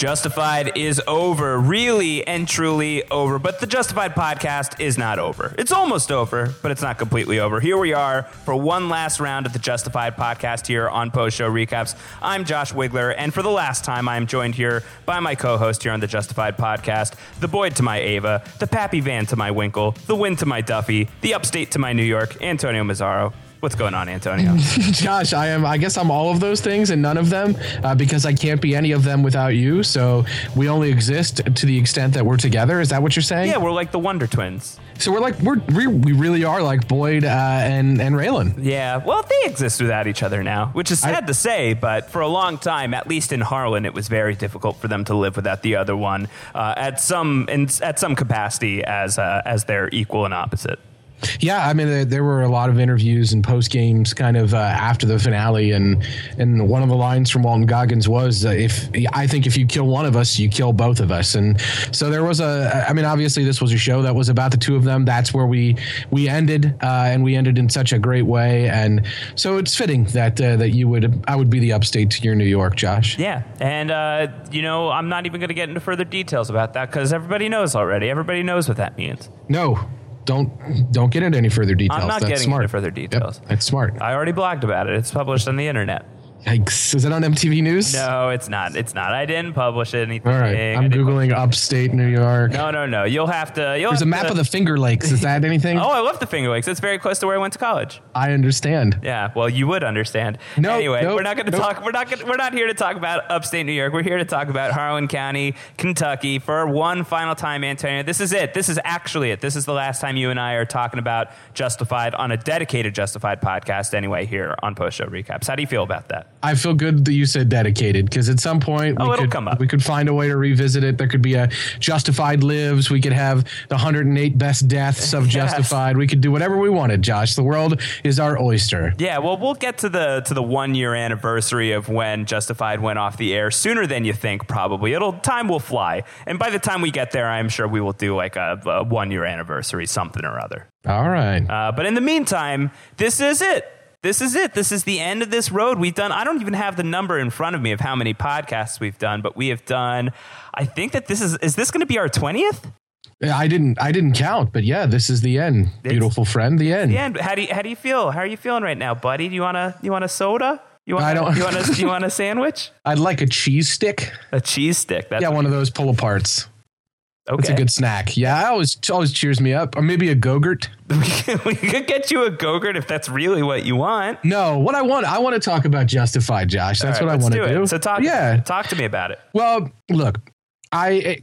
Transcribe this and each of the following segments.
Justified is over, really and truly over. But the Justified podcast is not over. It's almost over, but it's not completely over. Here we are for one last round of the Justified podcast here on Post Show Recaps. I'm Josh Wigler, and for the last time, I am joined here by my co host here on the Justified podcast the Boyd to my Ava, the Pappy Van to my Winkle, the Win to my Duffy, the Upstate to my New York, Antonio Mazzaro. What's going on, Antonio? Josh, I am. I guess I'm all of those things and none of them uh, because I can't be any of them without you. So we only exist to the extent that we're together. Is that what you're saying? yeah, we're like the Wonder Twins. So we're like we're we, we really are like Boyd uh, and and Raylan. Yeah, well, they exist without each other now, which is sad I- to say, but for a long time, at least in Harlan, it was very difficult for them to live without the other one uh, at some in, at some capacity as uh, as their equal and opposite. Yeah, I mean there, there were a lot of interviews and post games kind of uh, after the finale, and and one of the lines from Walton Goggins was, uh, "If I think if you kill one of us, you kill both of us." And so there was a. I mean, obviously this was a show that was about the two of them. That's where we we ended, uh, and we ended in such a great way. And so it's fitting that uh, that you would I would be the upstate to your New York, Josh. Yeah, and uh, you know, I'm not even going to get into further details about that because everybody knows already. Everybody knows what that means. No, don't don't get into any further details. I'm not That's getting smart. into further details. Yep, that's smart. I already blogged about it. It's published on the internet. Yikes. Is it on MTV News? No, it's not. It's not. I didn't publish it. anything. All right. I'm googling upstate New York. No, no, no. You'll have to. You'll There's a map to- of the Finger Lakes. Is that anything? Oh, I love the Finger Lakes. It's very close to where I went to college. I understand. Yeah, well, you would understand. No, anyway, nope, we're not going to nope. talk. We're not. Gonna, we're not here to talk about upstate New York. We're here to talk about Harlan County, Kentucky, for one final time, Antonio. This is it. This is actually it. This is the last time you and I are talking about Justified on a dedicated Justified podcast. Anyway, here on Post Show Recaps. How do you feel about that? I feel good that you said dedicated because at some point Oh, we could come up. we could find a way to revisit it. There could be a Justified lives. We could have the 108 best deaths of Yes. Justified. We could do whatever we wanted. Josh, the world is our oyster. Yeah, well, we'll get to the to the one year anniversary of when Justified went off the air sooner than you think. Probably, it'll time will fly, and by the time we get there, I'm sure we will do like a, a one year anniversary, something or other. All right. Uh, but in the meantime, this is it. This is it. This is the end of this road. We've done, I don't even have the number in front of me of how many podcasts we've done, but we have done, I think that this is, is this going to be our 20th? I didn't I didn't count, but yeah, this is the end. Beautiful friend, the end. The end. How do you, how do you feel? How are you feeling right now, buddy? Do you want to, you want a soda? You want, I don't- you want a, you want a sandwich? I'd like a cheese stick. A cheese stick. That's Yeah, one of those pull aparts. Okay. It's a good snack. Yeah, it always always cheers me up. Or maybe a Gogurt. we could get you a Gogurt if that's really what you want. No, what I want, I want to talk about Justified, Josh. That's right, what I want to it. do. So talk, yeah. talk to me about it. Well, look, I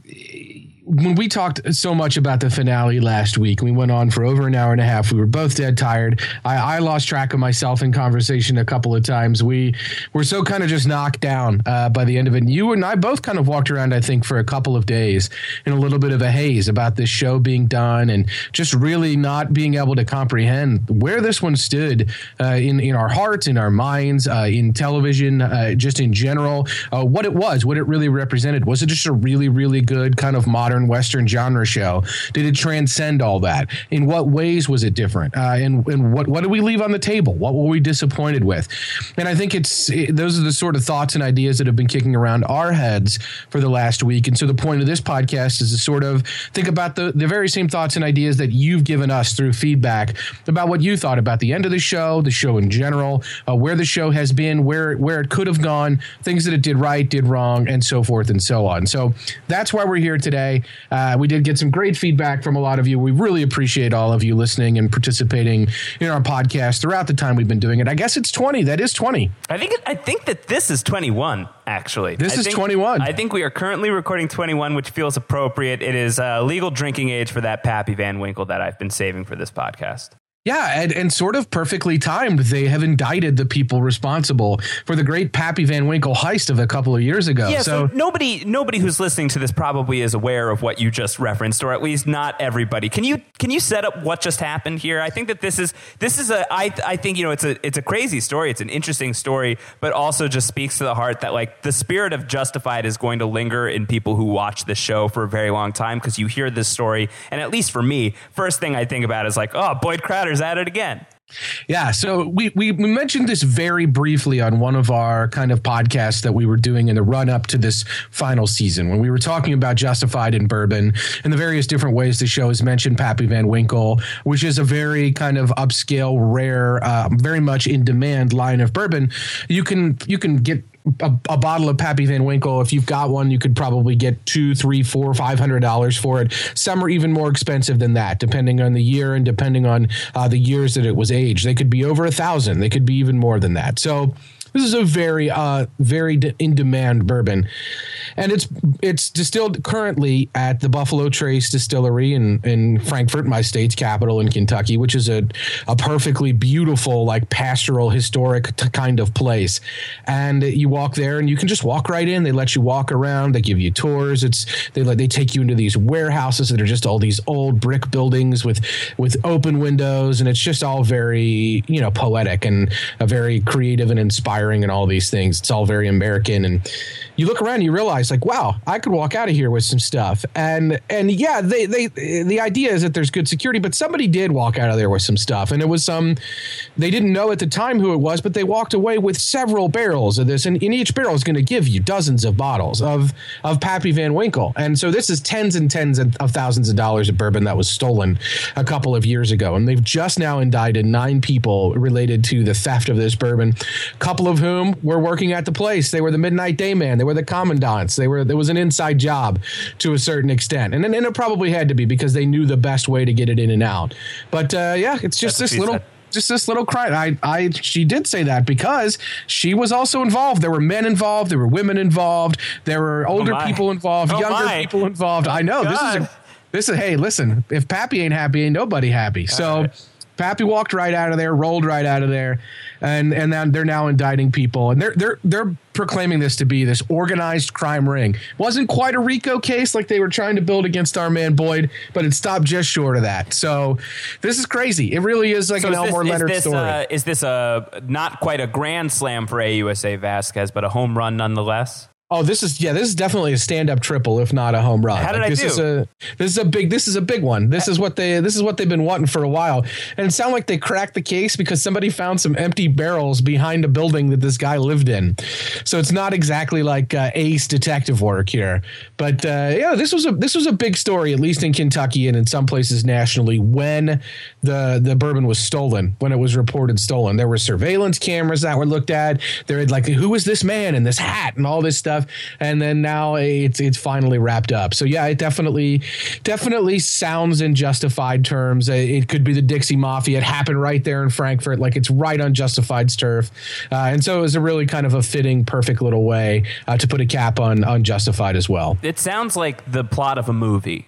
when we talked so much about the finale last week, we went on for over an hour and a half. We were both dead tired. I, I lost track of myself in conversation a couple of times. We were so kind of just knocked down uh, by the end of it. And you and I both kind of walked around, I think, for a couple of days in a little bit of a haze about this show being done and just really not being able to comprehend where this one stood uh, in in our hearts, in our minds, uh, in television, uh, just in general, uh, what it was, what it really represented. Was it just a really, really good kind of modern Western genre show? Did it transcend all that? In what ways was it different? Uh, and and what what did we leave on the table? What were we disappointed with? And I think it's it, those are the sort of thoughts and ideas that have been kicking around our heads for the last week. And so the point of this podcast is to sort of think about the the very same thoughts and ideas that you've given us through feedback about what you thought about the end of the show, the show in general, uh, where the show has been, where where it could have gone, things that it did right, did wrong, and so forth and so on. So that's why we're here today. Uh, we did get some great feedback from a lot of you. We really appreciate all of you listening and participating in our podcast throughout the time we've been doing it. I guess it's 20. That is 20. I think I think that this is 21 actually. This I is think- 21. I think we are currently recording 21 which feels appropriate. It is uh, legal drinking age for that Pappy Van Winkle that I've been saving for this podcast. Yeah, and, and sort of perfectly timed. They have indicted the people responsible for the great Pappy Van Winkle heist of a couple of years ago. Yeah, so, so nobody nobody who's listening to this probably is aware of what you just referenced, or at least not everybody. Can you can you set up what just happened here? I think that this is this is a I I think you know it's a it's a crazy story. It's an interesting story, but also just speaks to the heart that like the spirit of Justified is going to linger in people who watch this show for a very long time because you hear this story, and at least for me, first thing I think about is like, oh, Boyd Crowder's at it again. Yeah, so we, we mentioned this very briefly on one of our kind of podcasts that we were doing in the run up to this final season when we were talking about Justified and Bourbon and the various different ways the show has mentioned Pappy Van Winkle, which is a very kind of upscale, rare, uh, very much in demand line of bourbon. You can you can get a, a, bottle of Pappy Van Winkle. If you've got one, you could probably get two, three, four, five hundred dollars for it. Some are even more expensive than that, depending on the year and depending on uh, the years that it was aged. They could be over a thousand. They could be even more than that. So this is a very, uh, very in demand bourbon, and it's it's distilled currently at the Buffalo Trace Distillery in in Frankfort, my state's capital in Kentucky, which is a a perfectly beautiful, like pastoral, historic t- kind of place. And you walk there, and you can just walk right in. They let you walk around. They give you tours. It's they let they take you into these warehouses that are just all these old brick buildings with with open windows, and it's just all very you know poetic and a very creative and inspiring inspiring and all these things. It's all very American. And you look around, and you realize like, wow, I could walk out of here with some stuff. And and yeah, they they the idea is that there's good security, but somebody did walk out of there with some stuff, and it was some. Um, they didn't know at the time who it was, but they walked away with several barrels of this, and in each barrel is going to give you dozens of bottles of of Pappy Van Winkle. And so this is tens and tens of thousands of dollars of bourbon that was stolen a couple of years ago, and they've just now indicted nine people related to the theft of this bourbon. A couple of whom were working at the place. They were the midnight day man. They were the commandants. They were there was an inside job to a certain extent, and, and it probably had to be because they knew the best way to get it in and out. But uh, yeah, it's just That's this little. Said just this little crime. I, I, she did say that because she was also involved. There were men involved. There were women involved. There were oh older oh people involved, oh younger my. people involved. I know God. this is a, this is. Hey, listen. If Pappy ain't happy, ain't nobody happy. so. Right. Pappy walked right out of there, rolled right out of there, and and then they're now indicting people, and they're they're they're proclaiming this to be this organized crime ring. wasn't quite a RICO case like they were trying to build against our man Boyd, but it stopped just short of that. So this is crazy. It really is like so an is Elmore this, Leonard this, story. Uh, is this a not quite a grand slam for AUSA Vasquez, but a home run nonetheless? Oh, this is yeah, this is definitely a stand-up triple, if not a home run. How did like, I this do? Is a, this is a big this is a big one. This is what they this is what they've been wanting for a while. And it sounded like they cracked the case because somebody found some empty barrels behind a building that this guy lived in. So it's not exactly like uh, ace detective work here. But uh, yeah, this was a this was a big story, at least in Kentucky and in some places nationally, when the the bourbon was stolen, when it was reported stolen. There were surveillance cameras that were looked at. There had like who was this man in this hat and all this stuff stuff, and then now it's it's finally wrapped up. So yeah, it definitely definitely sounds in justified terms. It could be the Dixie Mafia. It happened right there in Frankfort, like it's right on Justified's turf, uh, and so it was a really kind of a fitting, perfect little way uh, to put a cap on on Justified as well. It sounds like the plot of a movie.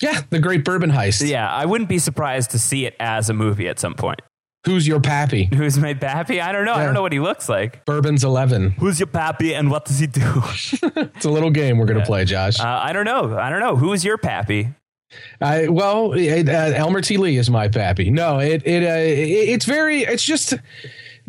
Yeah, the Great Bourbon Heist. Yeah, I wouldn't be surprised to see it as a movie at some point. Who's your pappy? Who's my pappy? I don't know. Yeah. I don't know what he looks like. Bourbon's 11. Who's your pappy and what does he do? it's a little game we're going to yeah. play, Josh. Uh, I don't know. I don't know. Who's your pappy? Uh, well, it, uh, Elmer T. Lee is my pappy. No, it, it, uh, it it's very, it's just,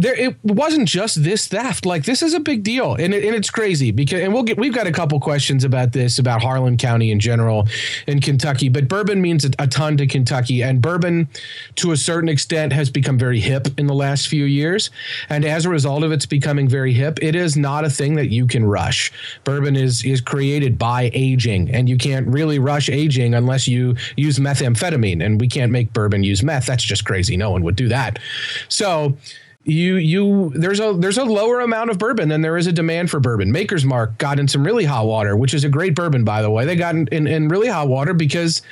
there it wasn't just this theft. Like this is a big deal, and, it, and it's crazy because and we'll get we've got a couple questions about this about Harlan County in general in Kentucky. But bourbon means a, a ton to Kentucky, and bourbon to a certain extent has become very hip in the last few years. And as a result of it's becoming very hip, it is not a thing that you can rush. Bourbon is is created by aging, and you can't really rush aging unless you use methamphetamine. And we can't make bourbon use meth. That's just crazy. No one would do that. So you you there's a there's a lower amount of bourbon than there is a demand for bourbon. Maker's Mark got in some really hot water, which is a great bourbon by the way. They got in, in, in really hot water because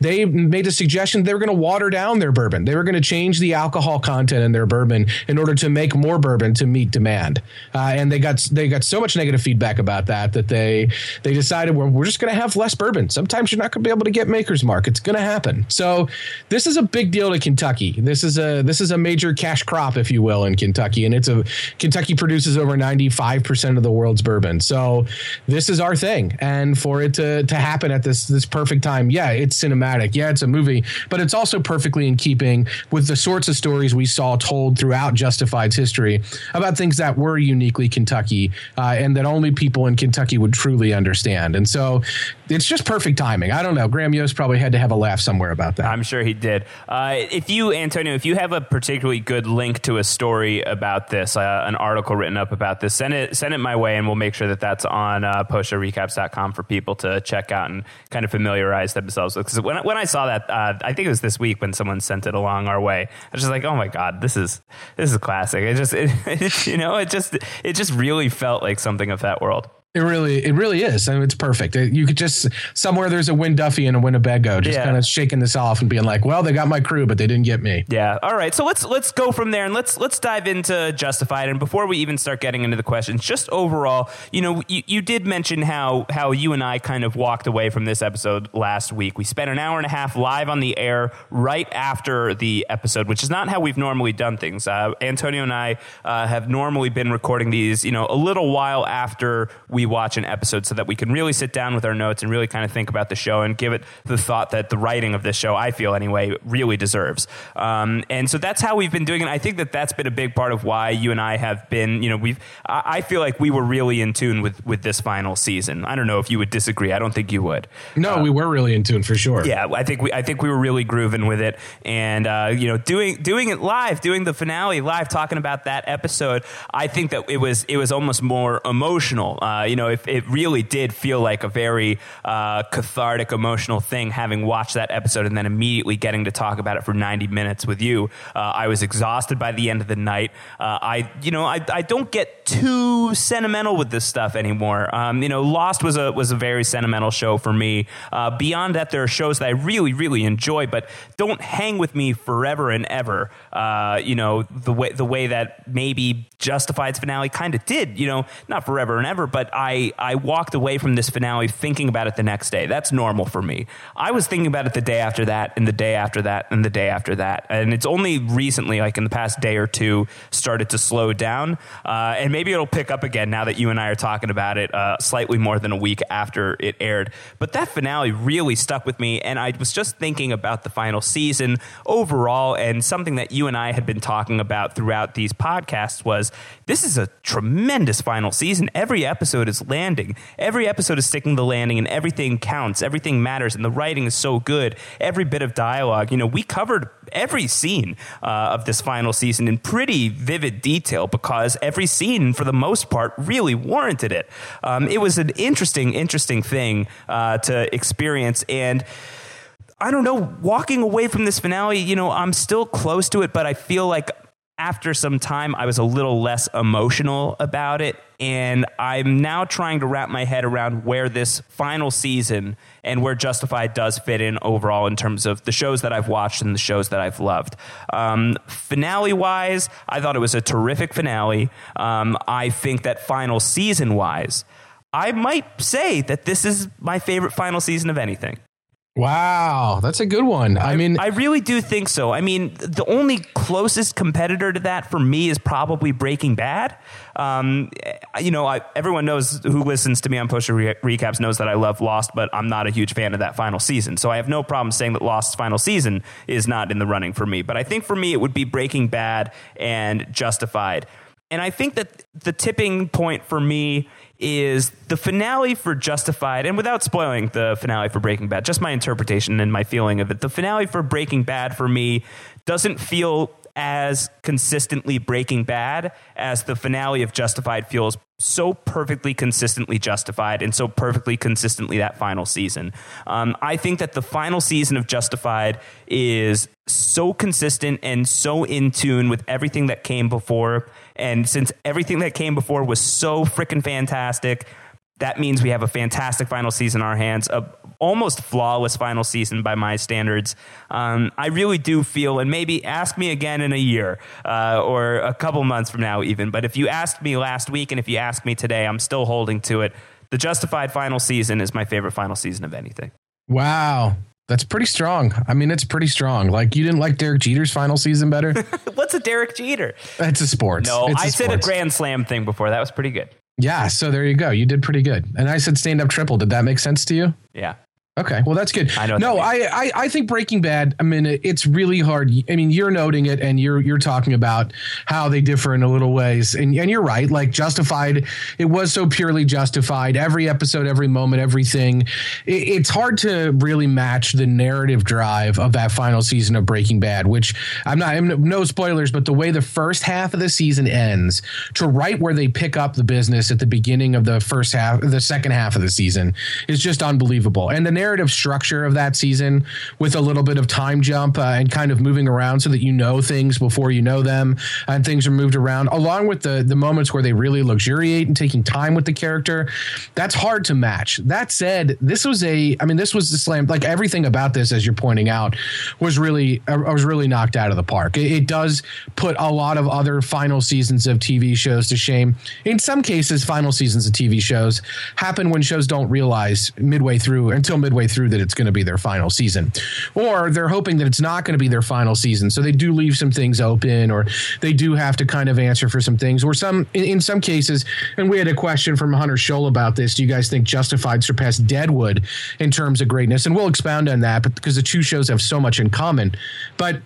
they made a suggestion they were going to water down their bourbon. They were going to change the alcohol content in their bourbon in order to make more bourbon to meet demand. Uh, and they got they got so much negative feedback about that that they they decided well, we're just going to have less bourbon. Sometimes you're not going to be able to get Maker's Mark. It's going to happen. So this is a big deal to Kentucky. This is a this is a major cash crop, if you will well in Kentucky, and it's a Kentucky produces over ninety five percent of the world's bourbon. So this is our thing, and for it to to happen at this this perfect time, yeah, it's cinematic, yeah, it's a movie, but it's also perfectly in keeping with the sorts of stories we saw told throughout Justified's history about things that were uniquely Kentucky uh, and that only people in Kentucky would truly understand. And so it's just perfect timing. I don't know. Graham Yost probably had to have a laugh somewhere about that. I'm sure he did. Uh, if you, Antonio, if you have a particularly good link to a story about this, uh, an article written up about this, send it send it my way, and we'll make sure that that's on uh, postshowrecaps.com for people to check out and kind of familiarize themselves with. Because when, when I saw that, uh, I think it was this week when someone sent it along our way. I was just like, oh my god, this is this is classic. It just it, it, you know it just it just really felt like something of that world. It really, it really is. I mean, it's perfect. It, you could just somewhere there's a Win Duffy and a Winnebago, just yeah. kind of shaking this off and being like, "Well, they got my crew, but they didn't get me." Yeah. All right. So let's let's go from there and let's let's dive into Justified. And before we even start getting into the questions, just overall, you know, you, you did mention how how you and I kind of walked away from this episode last week. We spent an hour and a half live on the air right after the episode, which is not how we've normally done things. Uh, Antonio and I uh, have normally been recording these, you know, a little while after we watch an episode so that we can really sit down with our notes and really kind of think about the show and give it the thought that the writing of this show, I feel anyway, really deserves. Um, and so that's how we've been doing it. I think that that's been a big part of why you and I have been, you know, we've, I feel like we were really in tune with, with this final season. I don't know if you would disagree. I don't think you would. No, we were really in tune for sure. Yeah. I think we, I think we were really grooving with it and, uh, you know, doing, doing it live, doing the finale live, talking about that episode. I think that it was, it was almost more emotional. Uh, you know, if, it really did feel like a very uh, cathartic, emotional thing having watched that episode and then immediately getting to talk about it for 90 minutes with you. Uh, I was exhausted by the end of the night. Uh, I, you know, I, I don't get too sentimental with this stuff anymore. Um, you know, Lost was a was a very sentimental show for me. Uh, beyond that, there are shows that I really, really enjoy, but don't hang with me forever and ever. Uh, you know, the way the way that maybe Justified's finale kind of did. You know, not forever and ever, but I I walked away from this finale thinking about it the next day. That's normal for me. I was thinking about it the day after that, and the day after that, and the day after that. And it's only recently, like in the past day or two, started to slow down. Uh, and maybe it'll pick up again now that you and I are talking about it uh, slightly more than a week after it aired. But that finale really stuck with me. And I was just thinking about the final season overall, and something that you and I had been talking about throughout these podcasts was this is a tremendous final season. Every episode is landing. Every episode is sticking the landing and everything counts. Everything matters. And the writing is so good. Every bit of dialogue, you know, we covered every scene uh, of this final season in pretty vivid detail because every scene, for the most part, really warranted it. Um, it was an interesting, interesting thing uh, to experience. And I don't know, walking away from this finale, you know, I'm still close to it, but I feel like after some time, I was a little less emotional about it. And I'm now trying to wrap my head around where this final season and where Justified does fit in overall in terms of the shows that I've watched and the shows that I've loved. Um, finale wise, I thought it was a terrific finale. Um, I think that final season wise, I might say that this is my favorite final season of anything. Wow, that's a good one. I, I, mean, I really do think so. I mean, the only closest competitor to that for me is probably Breaking Bad. Um, you know, I, everyone knows who listens to me on Show re- recaps knows that I love Lost, but I'm not a huge fan of that final season. So I have no problem saying that Lost's final season is not in the running for me. But I think for me, it would be Breaking Bad and Justified. And I think that the tipping point for me is the finale for Justified, and without spoiling the finale for Breaking Bad, just my interpretation and my feeling of it. The finale for Breaking Bad for me doesn't feel as consistently Breaking Bad as the finale of Justified feels so perfectly consistently justified and so perfectly consistently that final season. Um, I think that the final season of Justified is so consistent and so in tune with everything that came before. And since everything that came before was so freaking fantastic, that means we have a fantastic final season in our hands, a almost flawless final season by my standards. Um, I really do feel, and maybe ask me again in a year uh, or a couple months from now, even. But if you asked me last week and if you ask me today, I'm still holding to it. The Justified final season is my favorite final season of anything. Wow. That's pretty strong. I mean, it's pretty strong. Like you didn't like Derek Jeter's final season better. What's a Derek Jeter? It's a sports. No, It's I said a grand slam thing before. That was pretty good. Yeah, so there you go. You did pretty good. And I said stand up triple. Did that make sense to you? Yeah. Okay, well that's good. I know No, I, I I think Breaking Bad. I mean, it's really hard. I mean, you're noting it, and you're you're talking about how they differ in a little ways, and and you're right. Like Justified, it was so purely Justified. Every episode, every moment, everything. It, it's hard to really match the narrative drive of that final season of Breaking Bad. Which I'm not. I'm no spoilers, but the way the first half of the season ends to right where they pick up the business at the beginning of the first half, the second half of the season is just unbelievable. And the narrative structure of that season with a little bit of time jump uh, and kind of moving around so that you know things before you know them and things are moved around along with the the moments where they really luxuriate and taking time with the character that's hard to match. That said this was a i mean this was the slam like everything about this as you're pointing out was really i I was really knocked out of the park. It, it does put a lot of other final seasons of tv shows to shame. In some cases final seasons of tv shows happen when shows don't realize midway through until midway through that it's going to be their final season. Or they're hoping that it's not going to be their final season so they do leave some things open or they do have to kind of answer for some things or some in, in some cases and we had a question from hunter scholl about this. Do you guys think justified surpassed deadwood in terms of greatness? And we'll expound on that but because the two shows have so much in common. But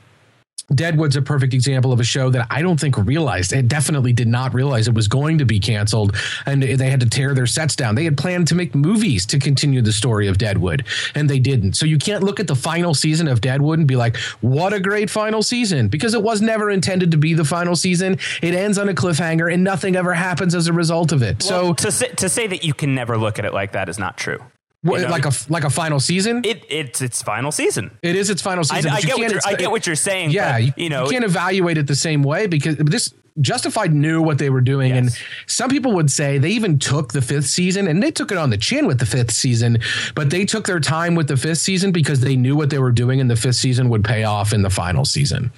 Deadwood's a perfect example of a show that I don't think realized. It definitely did not realize it was going to be canceled, and they had to tear their sets down. They had planned to make movies to continue the story of Deadwood, and they didn't. So you can't look at the final season of Deadwood and be like, "What a great final season!" because it was never intended to be the final season. It ends on a cliffhanger, and nothing ever happens as a result of it. Well, so, to say, to say that you can never look at it like that is not true. What, know, like a like a final season, It it's its final season. it is its final season. I you get what you're, I get what you're saying. yeah, but, you, you know, you can't evaluate it the same way because this Justified knew what they were doing, and some people would say they even took the fifth season and they took it on the chin with the fifth season, but they took their time with the fifth season because they knew what they were doing, and the fifth season would pay off in the final season.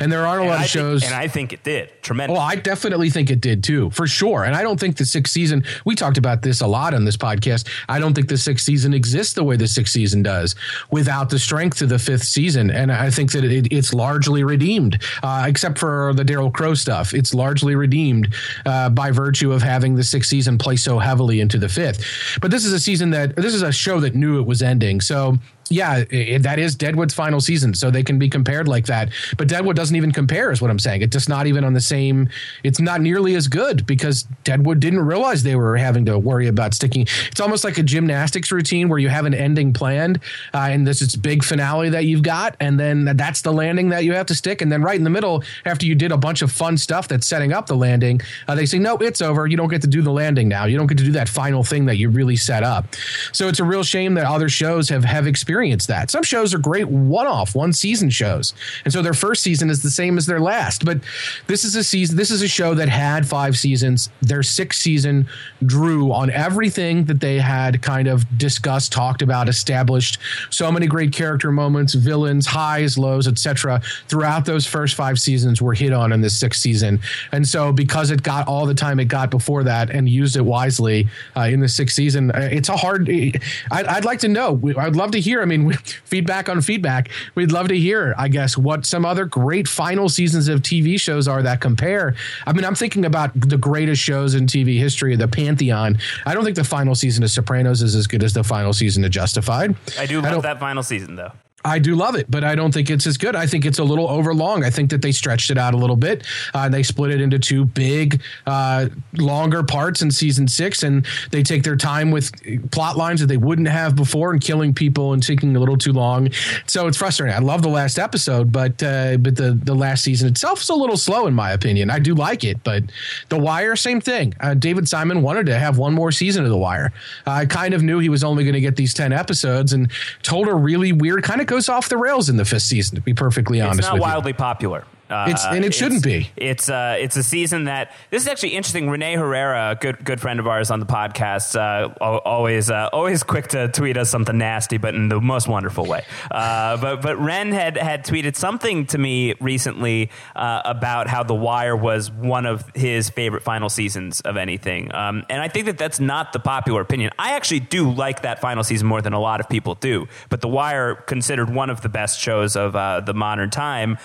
And there aren't a and lot I of shows. think, and I think it did tremendous. Well, I definitely think it did too, for sure. And I don't think the sixth season, we talked about this a lot on this podcast. I don't think the sixth season exists the way the sixth season does without the strength of the fifth season. And I think that it, it's largely redeemed, uh, except for the Daryl Crowe stuff. It's largely redeemed uh, by virtue of having the sixth season play so heavily into the fifth. But this is a season that, this is a show that knew it was ending. So, yeah, it, that is Deadwood's final season, so they can be compared like that. But Deadwood doesn't even compare, is what I'm saying. It's just not even on the same. It's not nearly as good because Deadwood didn't realize they were having to worry about sticking. It's almost like a gymnastics routine where you have an ending planned, uh, and this is big finale that you've got, and then that's the landing that you have to stick, and then right in the middle, after you did a bunch of fun stuff that's setting up the landing, uh, they say no, it's over. You don't get to do the landing now. You don't get to do that final thing that you really set up. So it's a real shame that other shows have have experienced that. Some shows are great one-off, one season shows, and so their first season is the same as their last. But this is a season. This is a show that had five seasons. Their sixth season drew on everything that they had kind of discussed, talked about, established. So many great character moments, villains, highs, lows, etc. Throughout those first five seasons were hit on in this sixth season, and so because it got all the time it got before that and used it wisely uh, in the sixth season, uh, it's a hard. I'd, I'd like to know. I'd love to hear. I mean, feedback on feedback. We'd love to hear. I guess what some other great final seasons of TV shows are that compare. I mean, I'm thinking about the greatest shows in TV history, the pantheon. I don't think the final season of Sopranos is as good as the final season of Justified. I do love that final season though. I do love it, but I don't think it's as good. I think it's a little overlong. I think that they stretched it out a little bit. Uh, they split it into two big, uh, longer parts in season six, and they take their time with plot lines that they wouldn't have before and killing people and taking a little too long. So it's frustrating. I love the last episode, but uh, but the the last season itself is a little slow in my opinion. I do like it, but The Wire, same thing. Uh, David Simon wanted to have one more season of The Wire. I kind of knew he was only going to get these ten episodes, and told a really weird kind of goes off the rails in the fifth season. To be perfectly honest, It's not with you. wildly popular. Uh, it's and it shouldn't be. It's uh, it's a season that this is actually interesting. Renee Herrera, a good good friend of ours on the podcast, uh, always uh, always quick to tweet us something nasty, but in the most wonderful way. Uh, but but Ren had had tweeted something to me recently uh, about how The Wire was one of his favorite final seasons of anything, um, and I think that that's not the popular opinion. I actually do like that final season more than a lot of people do, but The Wire, considered one of the best shows of the modern time,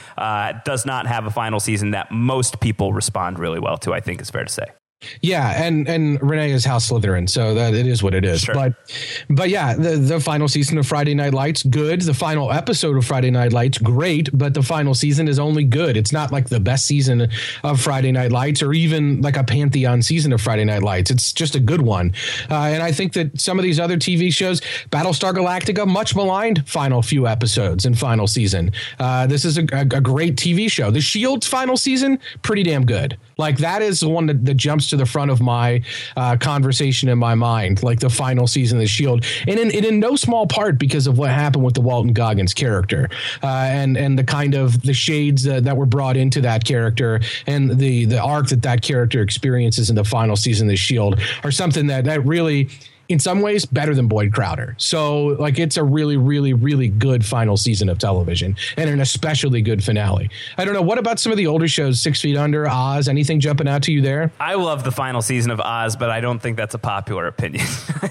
does not have a final season that most people respond really well to. I think is fair to say. Yeah, and and Renee is House Slytherin, so that it is what it is. Sure. But but yeah, the the final season of Friday Night Lights, good. The final episode of Friday Night Lights, great. But the final season is only good. It's not like the best season of Friday Night Lights, or even like a pantheon season of Friday Night Lights. It's just a good one. Uh, and I think that some of these other TV shows, Battlestar Galactica, much maligned final few episodes and final season. Uh, this is a, a, a great TV show. The Shield's final season, pretty damn good. Like that is the one that, that jumps to the front of my uh, conversation in my mind, like the final season of the Shield, and in, and in no small part because of what happened with the Walton Goggins character, uh, and and the kind of the shades uh, that were brought into that character, and the the arc that that character experiences in the final season of the Shield are something that that really in some ways better than Boyd Crowder. So like it's a really, really, really good final season of television and an especially good finale. I don't know. What about some of the older shows, Six Feet Under, Oz? Anything jumping out to you there? I love the final season of Oz, but I don't think that's a popular opinion.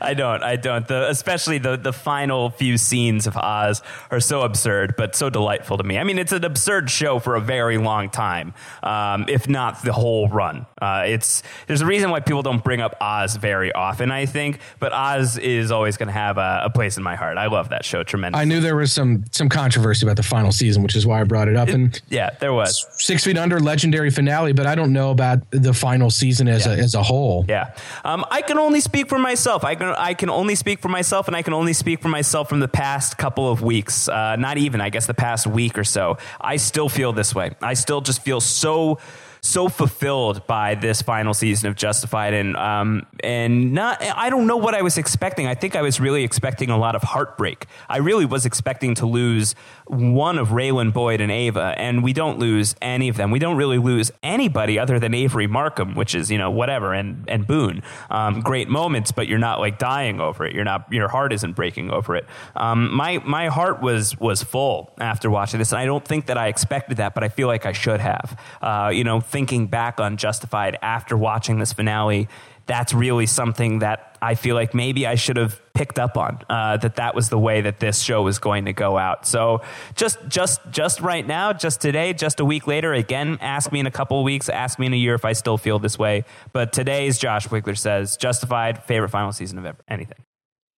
I don't. I don't. The, especially the the final few scenes of Oz are so absurd, but so delightful to me. I mean, it's an absurd show for a very long time, um, if not the whole run. Uh, it's there's a reason why people don't bring up Oz very often, I think. But Oz is always going to have a, a, place in my heart. I love that show tremendously. I knew there was some some controversy about the final season, which is why I brought it up. And yeah, there was Six Feet Under, legendary finale, but I don't know about the final season as yeah. a as a whole. Yeah, um, I can only speak for myself. I can I can only speak for myself, and I can only speak for myself from the past couple of weeks. Uh, not even, I guess, the past week or so. I still feel this way. I still just feel so so fulfilled by this final season of Justified, and um, and not I don't know what I was expecting. I think I was really expecting a lot of heartbreak. I really was expecting to lose one of Raylan Boyd and Ava, and we don't lose any of them. We don't really lose anybody other than Avery Markham, which is you know whatever, and and Boone. Um, great moments, but you're not like dying over it. You're not your heart isn't breaking over it. Um, my my heart was was full after watching this, and I don't think that I expected that, but I feel like I should have. Uh, you know thinking back on Justified after watching this finale, that's really something that I feel like maybe I should have picked up on uh, that that was the way that this show was going to go out. So just just just right now, just today, just a week later, again, ask me in a couple weeks, ask me in a year if I still feel this way. But today's Josh Wigler says Justified favorite final season of ever, anything.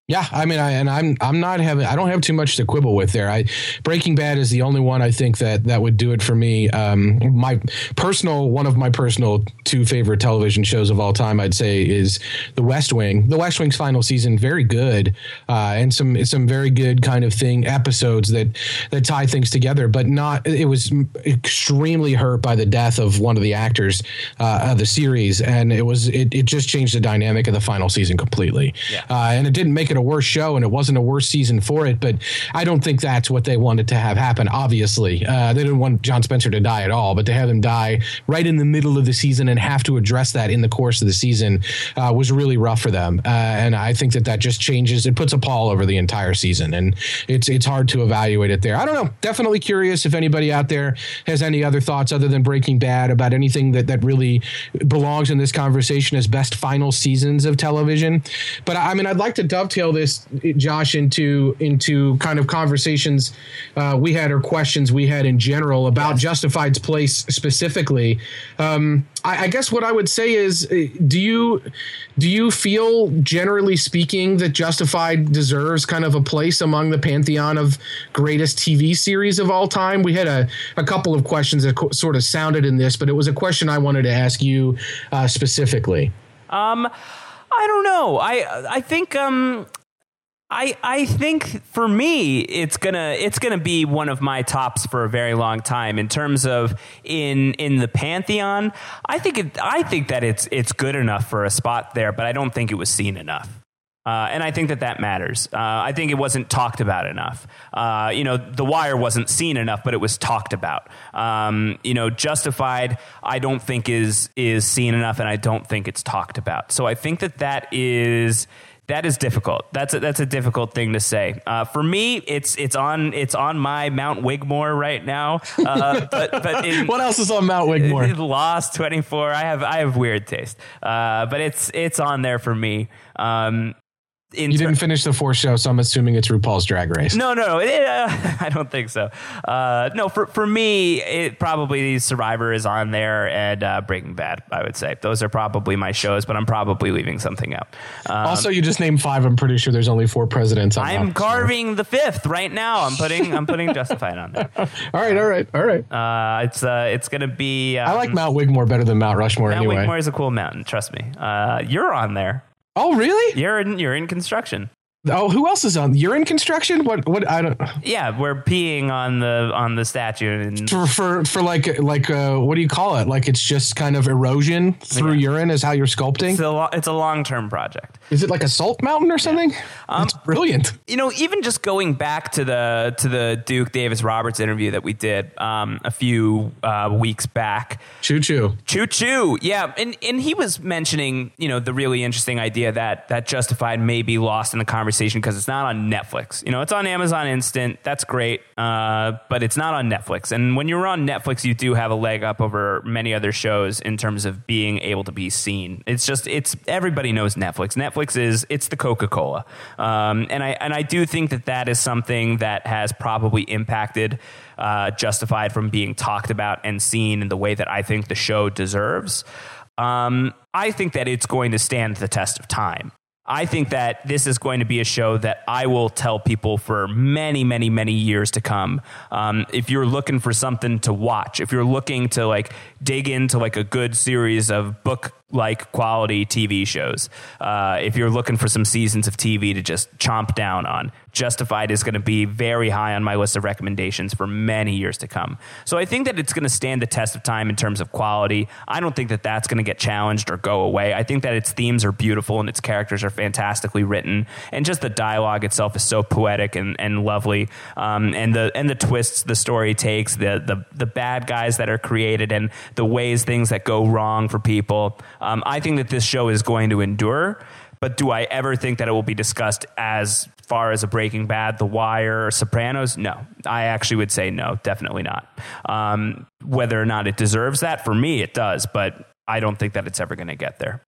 Yeah, I mean, I, and I'm I'm not having I don't have too much to quibble with there. I Breaking Bad is the only one I think that that would do it for me. Um, my personal one of my personal two favorite television shows of all time, I'd say, is The West Wing. The West Wing's final season very good, uh, and some some very good kind of thing episodes that that tie things together. But not it was extremely hurt by the death of one of the actors uh, of the series, and it was it, it just changed the dynamic of the final season completely. Yeah. Uh, and it didn't make it it a worse show and it wasn't a worse season for it, but I don't think that's what they wanted to have happen. Obviously, uh, they didn't want John Spencer to die at all, but to have him die right in the middle of the season and have to address that in the course of the season uh, was really rough for them. Uh, and I think that that just changes. It puts a pall over the entire season, and it's it's hard to evaluate it there. I don't know. Definitely curious if anybody out there has any other thoughts other than Breaking Bad about anything that that really belongs in this conversation as best final seasons of television. But I mean, I'd like to dovetail this, Josh, into into kind of conversations uh, we had or questions we had in general about yes. Justified's place specifically. Um, I, I, guess what I would say is, uh, do you do you feel, generally speaking, that Justified deserves kind of a place among the pantheon of greatest TV series of all time? We had a, a couple of questions that co- sort of sounded in this, but it was a question I wanted to ask you uh, specifically. Um. I don't know. I I think um I I think for me it's gonna it's gonna be one of my tops for a very long time in terms of in in the pantheon. I think it, I think that it's it's good enough for a spot there, but I don't think it was seen enough. Uh, and I think that that matters. Uh, I think it wasn't talked about enough. Uh, you know, The Wire wasn't seen enough, but it was talked about. Um, you know, Justified, I don't think is is seen enough, and I don't think it's talked about. So I think that that is that is difficult. That's a, that's a difficult thing to say. Uh, for me, it's it's on it's on my Mount Wigmore right now. Uh, but but in, what else is on Mount Wigmore? Lost twenty four. I have I have weird taste, uh, but it's it's on there for me. Um, you didn't finish the fourth show, so I'm assuming it's RuPaul's Drag Race. No, no, it, uh, I don't think so. Uh, no, for for me, it probably Survivor is on there and uh, Breaking Bad. I would say those are probably my shows, but I'm probably leaving something out. Um, also, you just named five. I'm pretty sure there's only four presidents. On there. I'm carving so. the fifth right now. I'm putting I'm putting Justified on there. all right, all right, all right. Uh, it's uh, it's gonna be. Um, I like Mount Wigmore better than Mount Rushmore. Mount anyway. Wigmore is a cool mountain. Trust me. Uh, you're on there. Oh, really? You're in, you're in construction. Oh, who else is on? You're in construction. What? What? I don't. Yeah, we're peeing on the on the statue and for for, for like like uh, what do you call it? Like it's just kind of erosion through yeah. urine is how you're sculpting. It's a, it's a long term project. Is it like a salt mountain or something? Yeah. Um, That's brilliant. You know, even just going back to the to the Duke Davis Roberts interview that we did um, a few uh, weeks back. Choo choo. Choo choo. Yeah, and and he was mentioning you know the really interesting idea that that Justified may be lost in the conversation because it's not on Netflix. You know, it's on Amazon Instant. That's great, uh, but it's not on Netflix. And when you're on Netflix, you do have a leg up over many other shows in terms of being able to be seen. It's just it's everybody knows Netflix. Netflix is it's the Coca Cola. Um, and I and I do think that that is something that has probably impacted uh, Justified from being talked about and seen in the way that I think the show deserves. Um, I think that it's going to stand the test of time. I think that this is going to be a show that I will tell people for many, many, many years to come. Um, if you're looking for something to watch, if you're looking to like dig into like a good series of book like quality TV shows. Uh, if you're looking for some seasons of TV to just chomp down on, Justified is going to be very high on my list of recommendations for many years to come. So I think that it's going to stand the test of time in terms of quality. I don't think that that's going to get challenged or go away. I think that its themes are beautiful and its characters are fantastically written, and just the dialogue itself is so poetic and, and lovely. Um, and the and the twists the story takes, the the the bad guys that are created, and the ways things that go wrong for people. Um, I think that this show is going to endure, but do I ever think that it will be discussed as far as a Breaking Bad, The Wire, Sopranos? No, I actually would say no, definitely not. Um, whether or not it deserves that, for me, it does, but I don't think that it's ever going to get there.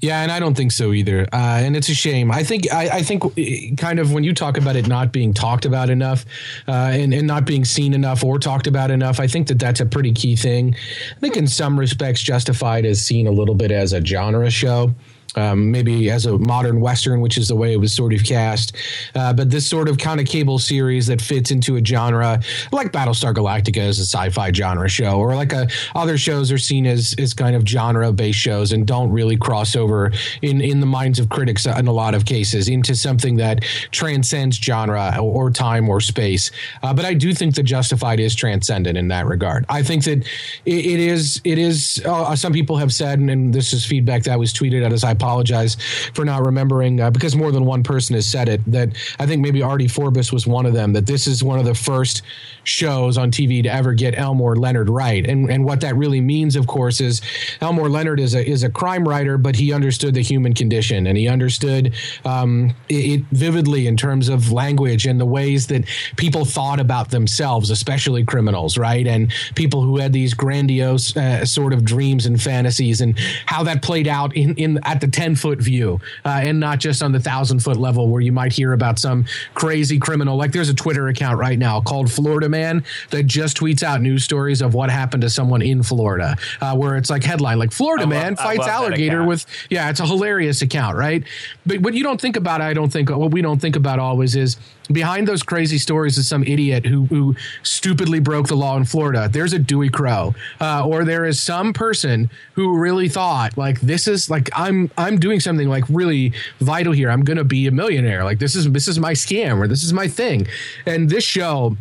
Yeah, and I don't think so either. Uh, and it's a shame. I think I, I, think uh, kind of when you talk about it not being talked about enough uh, and, and not being seen enough or talked about enough, I think that that's a pretty key thing. I think in some respects, Justified is seen a little bit as a genre show um, maybe as a modern western, which is the way it was sort of cast. Uh, but this sort of kind of cable series that fits into a genre like Battlestar Galactica is a sci-fi genre show, or like a, other shows are seen as as kind of genre-based shows and don't really cross over in in the minds of critics in a lot of cases into something that transcends genre or, or time or space. Uh, but I do think that Justified is transcendent in that regard. I think that it, it is it is. Uh, some people have said, and, and this is feedback that was tweeted at us. I apologize for not remembering uh, because more than one person has said it. That I think maybe Artie Forbes was one of them. That this is one of the first shows on TV to ever get Elmore Leonard right, and and what that really means, of course, is Elmore Leonard is a is a crime writer, but he understood the human condition. And he understood um, it, it vividly in terms of language and the ways that people thought about themselves, especially criminals, right, and people who had these grandiose uh, sort of dreams and fantasies, and how that played out in in at the 10 foot view uh, and not just on the thousand foot level where you might hear about some crazy criminal. Like there's a Twitter account right now called Florida Man that just tweets out news stories of what happened to someone in Florida, uh, where it's like headline, like Florida I Man love, fights alligator with, yeah, it's a hilarious account, right? But what you don't think about, I don't think, what we don't think about always is behind those crazy stories is some idiot who, who stupidly broke the law in Florida. There's a Dewey Crowe, uh, or there is some person who really thought like this is like I'm I'm doing something like really vital here. I'm going to be a millionaire. Like this is this is my scam or this is my thing. And this show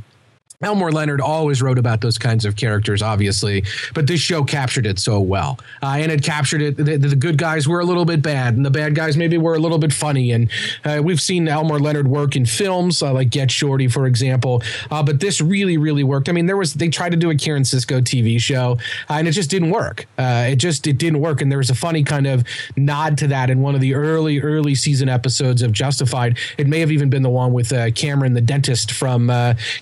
Elmore Leonard always wrote about those kinds of characters, obviously, but this show captured it so well. Uh, and it captured it. The, the, good guys were a little bit bad, and the bad guys maybe were a little bit funny. And uh, we've seen Elmore Leonard work in films uh, like Get Shorty, for example. Uh, but this really, really worked. I mean, there was they tried to do a Karen Sisco TV show, uh, and it just didn't work. Uh, it just it didn't work. And there was a funny kind of nod to that in one of the early, early season episodes of Justified. It may have even been the one with Cameron, the dentist from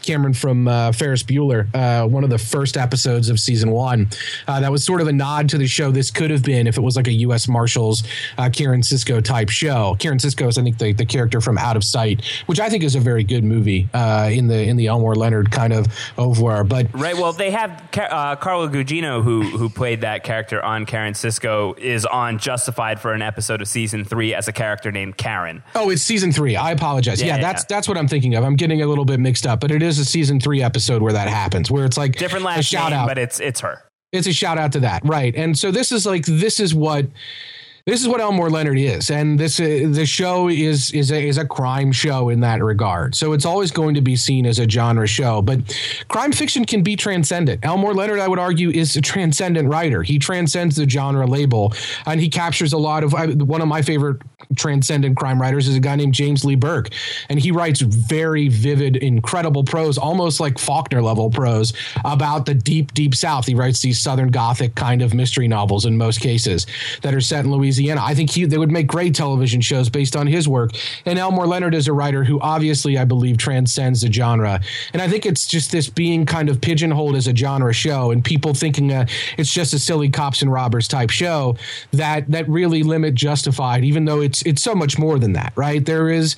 Cameron from uh, Ferris Bueller, uh, one of the first episodes of season one. Uh, that was sort of a nod to the show. This could have been if it was like a U.S. Marshals uh, Karen Sisco type show. Karen Sisco is, I think, the, the character from Out of Sight, which I think is a very good movie uh, in the in the Elmore Leonard kind of over. But right, well, they have uh, Carla Gugino who who played that character on Karen Sisco is on Justified for an episode of season three as a character named Karen. Oh, it's season three. I apologize. Yeah, yeah, yeah that's that's what I'm thinking of. I'm getting a little bit mixed up, but it is a season three episode where that happens, where it's like different last shout name, out, but it's it's her. It's a shout out to that, right? And so this is like this is what this is what Elmore Leonard is, and this uh, the show is is a, is a crime show in that regard. So it's always going to be seen as a genre show, but crime fiction can be transcendent. Elmore Leonard, I would argue, is a transcendent writer. He transcends the genre label, and he captures a lot of one of my favorite transcendent crime writers is a guy named James Lee Burke, and he writes very vivid, incredible prose, almost like Faulkner level prose about the deep, deep South. He writes these Southern Gothic kind of mystery novels in most cases that are set in Louisiana Louisiana. I think he, they would make great television shows based on his work. And Elmore Leonard is a writer who obviously, I believe, transcends the genre. And I think it's just this being kind of pigeonholed as a genre show and people thinking uh, it's just a silly cops and robbers type show that that really limit Justified, even though it's it's so much more than that, right? There is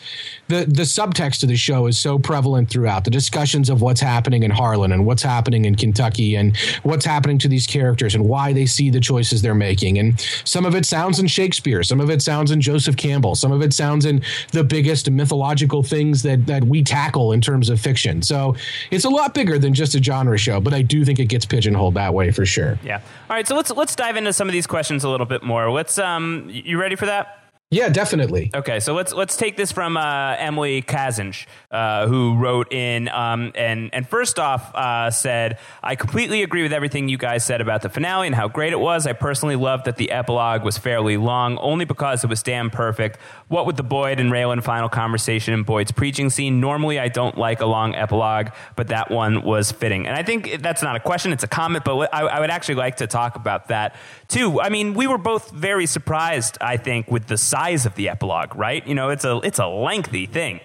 the the subtext of the show is so prevalent throughout the discussions of what's happening in Harlan and what's happening in Kentucky and what's happening to these characters and why they see the choices they're making. And some of it sounds in Shakespeare, some of it sounds in Joseph Campbell, some of it sounds in the biggest mythological things that that we tackle in terms of fiction. So it's a lot bigger than just a genre show, but I do think it gets pigeonholed that way for sure. Yeah. All right, so let's let's dive into some of these questions a little bit more. Let's um you ready for that? Yeah, definitely. Okay, so let's let's take this from uh, Emily Kazinch, uh, who wrote in um, and and first off uh, said, "I completely agree with everything you guys said about the finale and how great it was. I personally loved that the epilogue was fairly long, only because it was damn perfect. What with the Boyd and Raylan final conversation and Boyd's preaching scene, normally I don't like a long epilogue, but that one was fitting. And I think that's not a question; it's a comment. But I, I would actually like to talk about that too. I mean, we were both very surprised. I think with the size of the epilogue, right? You know, it's a it's a lengthy thing.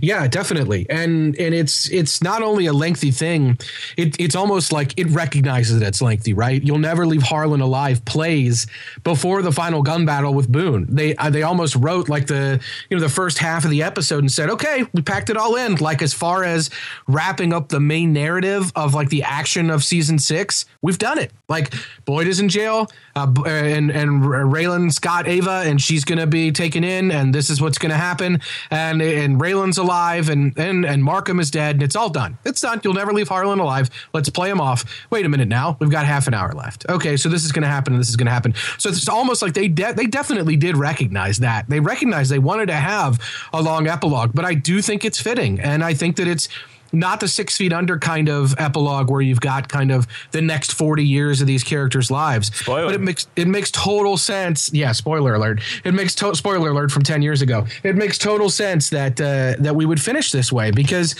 Yeah, definitely. And and it's it's not only a lengthy thing, it, it's almost like it recognizes that it's lengthy, right? You'll never leave Harlan alive plays before the final gun battle with Boone. They uh, they almost wrote like the you know the first half of the episode and said, "Okay, we packed it all in." Like as far as wrapping up the main narrative of like the action of season 6, we've done it. Like Boyd is in jail, uh, and and Raylan's got Ava and she's going to be taken in and this is what's going to happen and and Raylan Harlan's alive and, and and Markham is dead and it's all done. It's done. You'll never leave Harlan alive. Let's play him off. Wait a minute now. We've got half an hour left. Okay, so this is going to happen and this is going to happen. So it's almost like they de- they definitely did recognize that. They recognized they wanted to have a long epilogue, but I do think it's fitting and I think that it's not the six feet under kind of epilogue where you've got kind of the next 40 years of these characters' lives. Spoiler. But it makes it makes total sense. Yeah, spoiler alert. It makes to- spoiler alert from 10 years ago. It makes total sense that uh, that we would finish this way because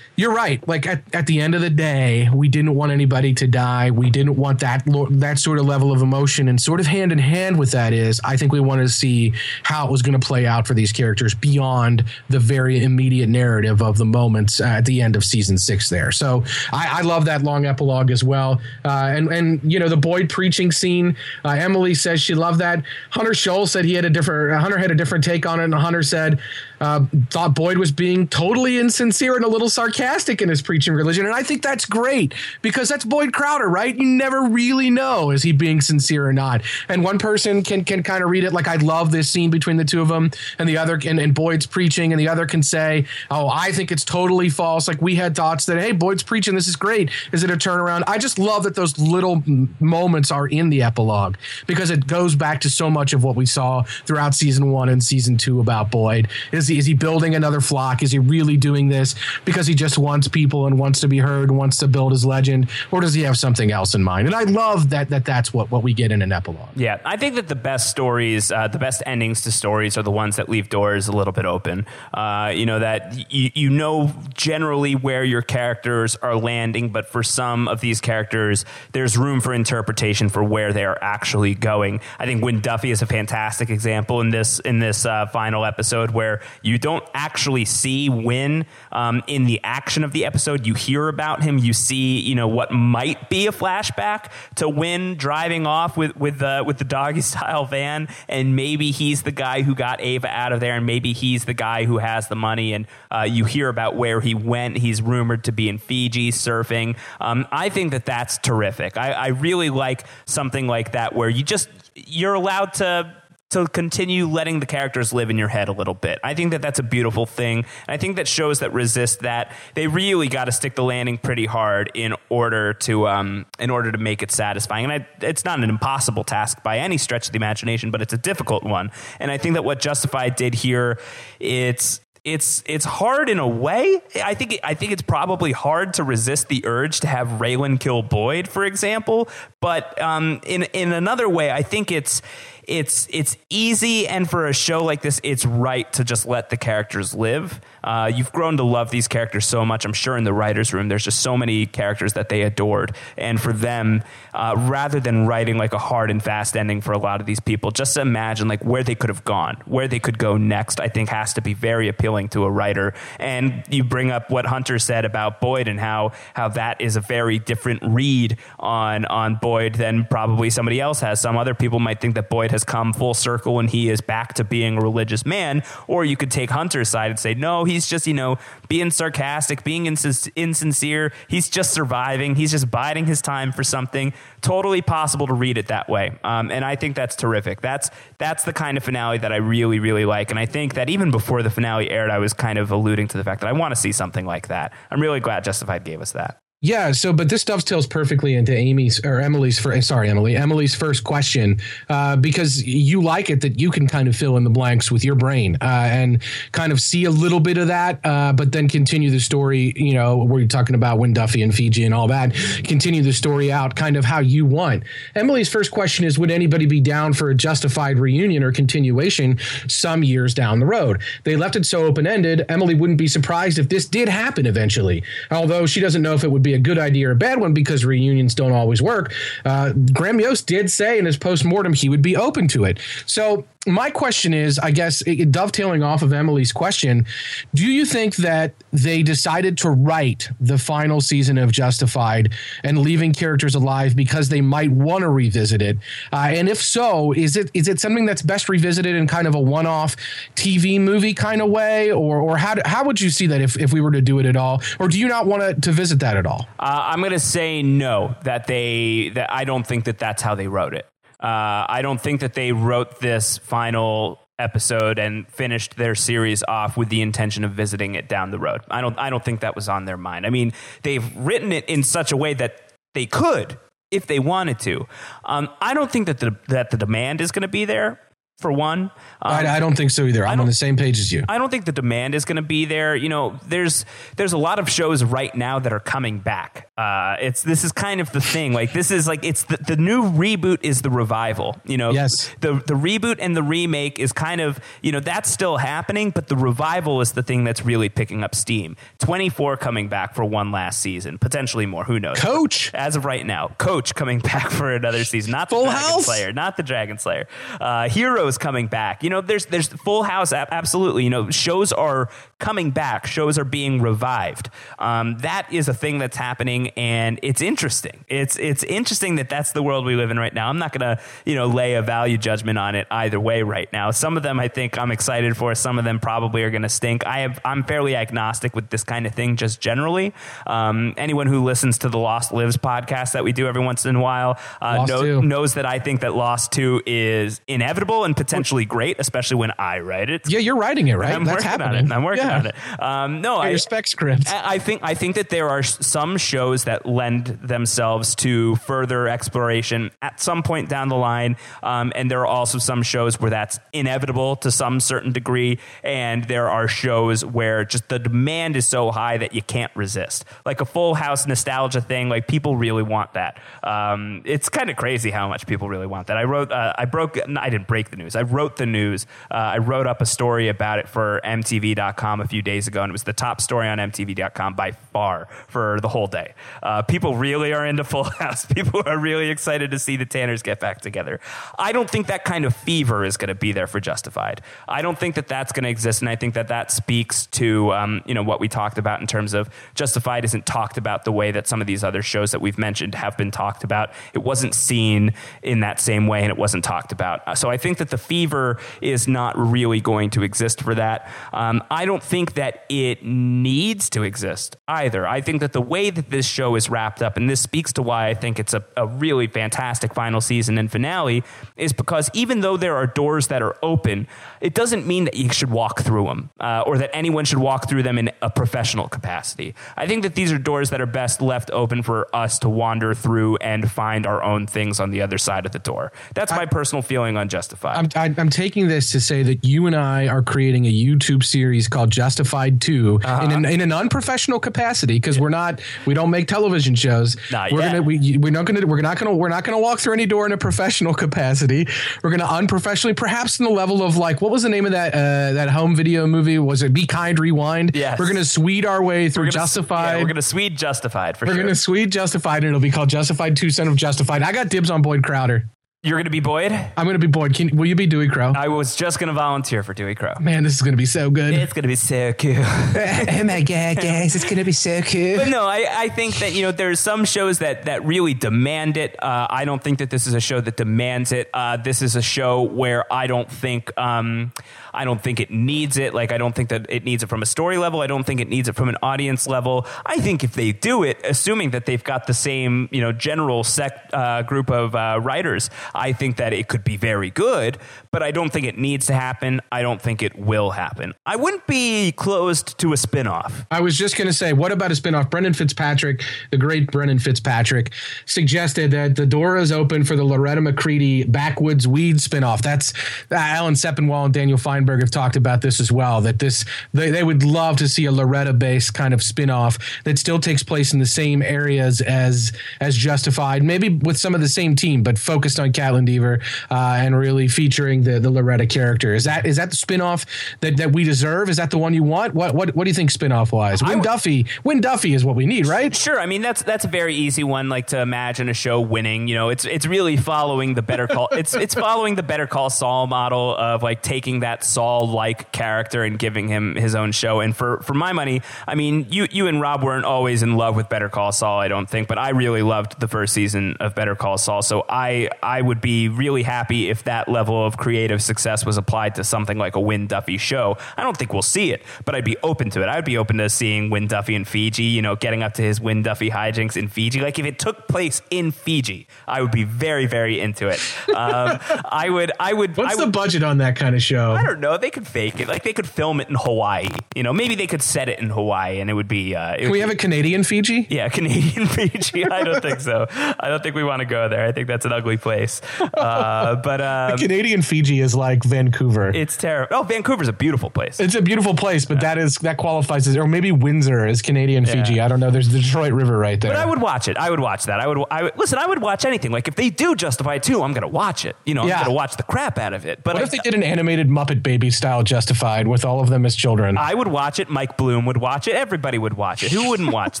you're right. Like at, at the end of the day, we didn't want anybody to die. We didn't want that that sort of level of emotion. And sort of hand in hand with that is, I think we wanted to see how it was going to play out for these characters beyond the very immediate narrative of the moments at the end of season six. There, so I, I love that long epilogue as well. Uh, and and you know the Boyd preaching scene. Uh, Emily says she loved that. Hunter Scholl said he had a different. Hunter had a different take on it. And Hunter said uh, thought Boyd was being totally insincere and a little sarcastic in his preaching religion. And I think that's great because that's Boyd Crowder, right? You never really know is he being sincere or not. And one person can can kind of read it like I love this scene between the two of them, and the other and, and Boyd's preaching, and the other can say, Oh, I think it's totally false. Like we had thoughts that hey, Boyd's preaching, this is great. Is it a turnaround? I just love that those little moments are in the epilogue because it goes back to so much of what we saw throughout season one and season two about Boyd. Is he is he building another flock? Is he really doing this because he just wants people and wants to be heard, and wants to build his legend, or does he have something else in mind? And I love that that that's what what we get in an epilogue. Yeah, I think that the best stories, uh, the best endings to stories, are the ones that leave doors a little bit open. Uh, you know that you you know generally where your characters are landing, but for some of these characters, there's room for interpretation for where they are actually going. I think Wynn Duffy is a fantastic example in this in this uh, final episode where you don't actually see Wynn um, in the action of the episode. You hear about him. You see, you know, what might be a flashback to Wynn driving off with with the with the doggy style van, and maybe he's the guy who got Ava out of there, and maybe he's the guy who has the money. And uh, you hear about where he went. He's rumored to be in Fiji surfing. Um, I think that that's terrific. I, I really like something like that where you just you're allowed to to continue letting the characters live in your head a little bit. I think that that's a beautiful thing. And I think that shows that resist that they really got to stick the landing pretty hard in order to um, in order to make it satisfying. And I, it's not an impossible task by any stretch of the imagination, but it's a difficult one. And I think that what Justified did here, it's it's it's hard in a way. I think I think it's probably hard to resist the urge to have Raylan kill Boyd, for example. But um, in in another way, I think it's it's it's easy, and for a show like this, it's right to just let the characters live. Uh, you've grown to love these characters so much. I'm sure in the writers' room, there's just so many characters that they adored, and for them, uh, rather than writing like a hard and fast ending for a lot of these people, just imagine like where they could have gone, where they could go next. I think has to be very appealing to a writer. And you bring up what Hunter said about Boyd and how how that is a very different read on on Boyd than probably somebody else has. Some other people might think that Boyd has come full circle and he is back to being a religious man. Or you could take Hunter's side and say, no, he's just, you know, being sarcastic, being ins- insincere. He's just surviving. He's just biding his time for something. Totally possible to read it that way. Um, and I think that's terrific. That's, that's the kind of finale that I really, really like. And I think that even before the finale aired, I was kind of alluding to the fact that I want to see something like that. I'm really glad Justified gave us that. Yeah. So, but this dovetails perfectly into Amy's or Emily's. For, sorry, Emily. Emily's first question, uh, because you like it that you can kind of fill in the blanks with your brain uh, and kind of see a little bit of that, uh, but then continue the story. You know, you're talking about Wynn Duffy and Fiji and all that. Continue the story out, kind of how you want. Emily's first question is: Would anybody be down for a justified reunion or continuation some years down the road? They left it so open ended. Emily wouldn't be surprised if this did happen eventually, although she doesn't know if it would be a good idea or a bad one because reunions don't always work. Uh, Graham Yost did say in his post mortem he would be open to it. So my question is, I guess, dovetailing off of Emily's question, do you think that they decided to write the final season of Justified and leaving characters alive because they might want to revisit it? Uh, and if so, is it is it something that's best revisited in kind of a one off TV movie kind of way, or or how do, how would you see that if if we were to do it at all, or do you not want to, to visit that at all? Uh, I'm going to say no. That they that I don't think that that's how they wrote it. Uh, I don't think that they wrote this final episode and finished their series off with the intention of visiting it down the road. I don't I don't think that was on their mind. I mean, they've written it in such a way that they could if they wanted to. Um, I don't think that the that the demand is going to be there for one. Um, I, I, don't think so either. I'm on the same page as you. I don't think the demand is going to be there. You know, there's there's a lot of shows right now that are coming back. Uh, it's this is kind of the thing. Like this is like it's the, the new reboot is the revival. You know, yes. The the reboot and the remake is kind of you know that's still happening, but the revival is the thing that's really picking up steam. 24 coming back for one last season, potentially more. Who knows? Coach, as of right now, Coach coming back for another season. Not the Full Dragon House? Slayer, not the Dragon Slayer. Uh, Heroes coming back. You know, there's there's Full House. Absolutely. You know, shows are coming back. Shows are being revived. Um, that is a thing that's happening, and it's interesting. It's it's interesting that that's the world we live in right now. I'm not going to you know lay a value judgment on it either way right now. Some of them I think I'm excited for. Some of them probably are going to stink. I have I'm fairly agnostic with this kind of thing just generally. Um, anyone who listens to the Lost Lives podcast that we do every once in a while uh, know, knows that I think that Lost Two is inevitable and and potentially great, especially when I write it. Yeah, you're writing it, right? I'm That's working happening. on it. I'm working yeah. on it. Um, no, I Your spec script. I I think I think that there are some shows that lend themselves to further exploration at some point down the line, um, and there are also some shows where that's inevitable to some certain degree, and there are shows where just the demand is so high that you can't resist, like a Full House nostalgia thing. Like people really want that. Um, it's kind of crazy how much people really want that. I wrote, uh, I broke, I didn't break the news. I wrote the news. Uh, I wrote up a story about it for MTV.com a few days ago, and it was the top story on MTV.com by far for the whole day. Uh, people really are into Full House. People are really excited to see the Tanners get back together. I don't think that kind of fever is going to be there for Justified. I don't think that that's going to exist, and I think that that speaks to um, you know what we talked about in terms of Justified isn't talked about the way that some of these other shows that we've mentioned have been talked about. It wasn't seen in that same way, and it wasn't talked about. So I think that the fever is not really going to exist for that. Um, I don't think that it needs to exist either. I think that the way that this show is wrapped up, and this speaks to why I think it's a, a really fantastic final season and finale, is because even though there are doors that are open, it doesn't mean that you should walk through them uh, or that anyone should walk through them in a professional capacity. I think that these are doors that are best left open for us to wander through and find our own things on the other side of the door. That's my personal feeling on Justified. I'm, I'm taking this to say that you and I are creating a YouTube series called Justified 2 Uh-huh. in, an, in an unprofessional capacity because we're not we don't make television shows. Not we're yet. gonna we, we're not gonna we're not gonna we're not gonna walk through any door in a professional capacity. We're gonna unprofessionally, perhaps in the level of like what was the name of that uh, that home video movie? Was it Be Kind Rewind? Yes. We're gonna swede our way through We're gonna- Justified. yeah, we're going to Swede Justified for sure. We're gonna sweet Justified, and it'll be called Justified Two, Son of Justified. I got dibs on Boyd Crowder. You're going to be Boyd? I'm gonna be Boyd. Can, will you be Dewey Crowe? I was just going to volunteer for Dewey Crowe. Man, this is gonna be so good. It's going to be so cool. oh my god, guys, it's gonna be so cool. But no, I, I think that you know there's some shows that that really demand it. Uh, I don't think that this is a show that demands it. Uh, this is a show where I don't think um, I don't think it needs it. Like I don't think that it needs it from a story level. I don't think it needs it from an audience level. I think if they do it, assuming that they've got the same you know general sec uh, group of uh, writers, I think that it could be very good. But I don't think it needs to happen. I don't think it will happen. I wouldn't be closed to a spinoff. I was just going to say, what about a spinoff? Brendan Fitzpatrick, the great Brendan Fitzpatrick, suggested that the door is open for the Loretta McCready Backwoods Weed spinoff. That's uh, Alan Sepinwall and Daniel Fienberg have talked about this as well. That this they, they would love to see a Loretta based kind of spinoff that still takes place in the same areas as as Justified, maybe with some of the same team, but focused on Kaitlyn Dever uh, and really featuring the the Loretta character. Is that is that the spinoff that that we deserve? Is that the one you want? What what what do you think spinoff wise? Wynn would- Duffy, Wynn Duffy is what we need, right? Sure, I mean that's that's a very easy one. Like to imagine a show winning, you know, it's it's really following the Better Call. it's it's following the Better Call Saul model of like taking that Saul like character and giving him his own show. And for for my money, I mean, you you and Rob weren't always in love with Better Call Saul, I don't think, but I really loved the first season of Better Call Saul. So I I would be really happy if that level of creative success was applied to something like a Wynn Duffy show. I don't think we'll see it, but I'd be open to it. I'd be open to seeing Wynn Duffy in Fiji, you know, getting up to his Wynn Duffy hijinks in Fiji. Like if it took place in Fiji, I would be very, very into it. Um, I would, I would, What's I the budget on that kind of show? I don't know. They could fake it. Like they could film it in Hawaii. You know, maybe they could set it in Hawaii, and it would be. Uh, it Can would we be- have a Canadian Fiji? yeah, Canadian Fiji. I don't think so. I don't think we want to go there. I think that's an ugly place. Uh, but um, Canadian Fiji is like Vancouver. it's terrible. Oh, Vancouver's a beautiful place. it's a beautiful place, but that is that qualifies as, or maybe Windsor is Canadian Fiji. I don't know. There's the Detroit River right there. But I would watch it. I would watch that. I would. I would listen. I would watch anything. Like if they do Justify it too, I'm gonna watch it. You know, Yeah. I'm gonna watch the crap out of it. But what I, if they did an animated Muppet Baby style Justified with all of them as children? I would watch it. Mike Bloom would watch it. Everybody would watch it. Who wouldn't watch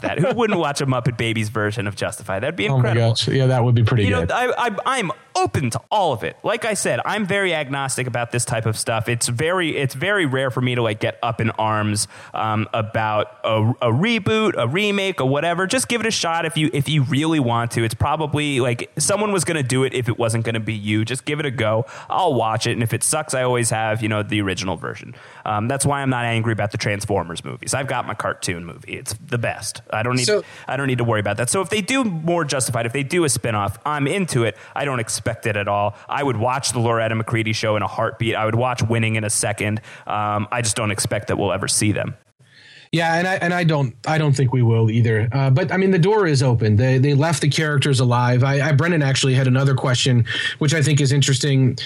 that? Who wouldn't watch a Muppet Babies version of Justify? That'd be oh my incredible. gosh, yeah, that would be pretty you know, good. I, I, I'm open to all of it. Like I said, I'm very agnostic about this type of stuff. It's very, it's very rare for me to like get up in arms um, about a, a reboot, a remake, or whatever. Just give it a shot if you if you really want to. It's probably like someone was going to do it if it wasn't going to be you. Just give it a go. I'll watch it, and if it sucks, I always have you know the original version. Um, that's why I'm not angry about the Transformers movies. I've got my cartoon movie. It's the best. I don't need So- I don't need to worry about that. So if they do more Justified, if they do a spinoff, I'm into it. I don't expect it at all. I would watch the Loretta McCready show in a heartbeat. I would watch Winning in a second. Um, I just don't expect that we'll ever see them. Yeah, and I and I don't I don't think we will either. Uh, but I mean, the door is open. They they left the characters alive. I, I Brennan actually had another question, which I think is interesting.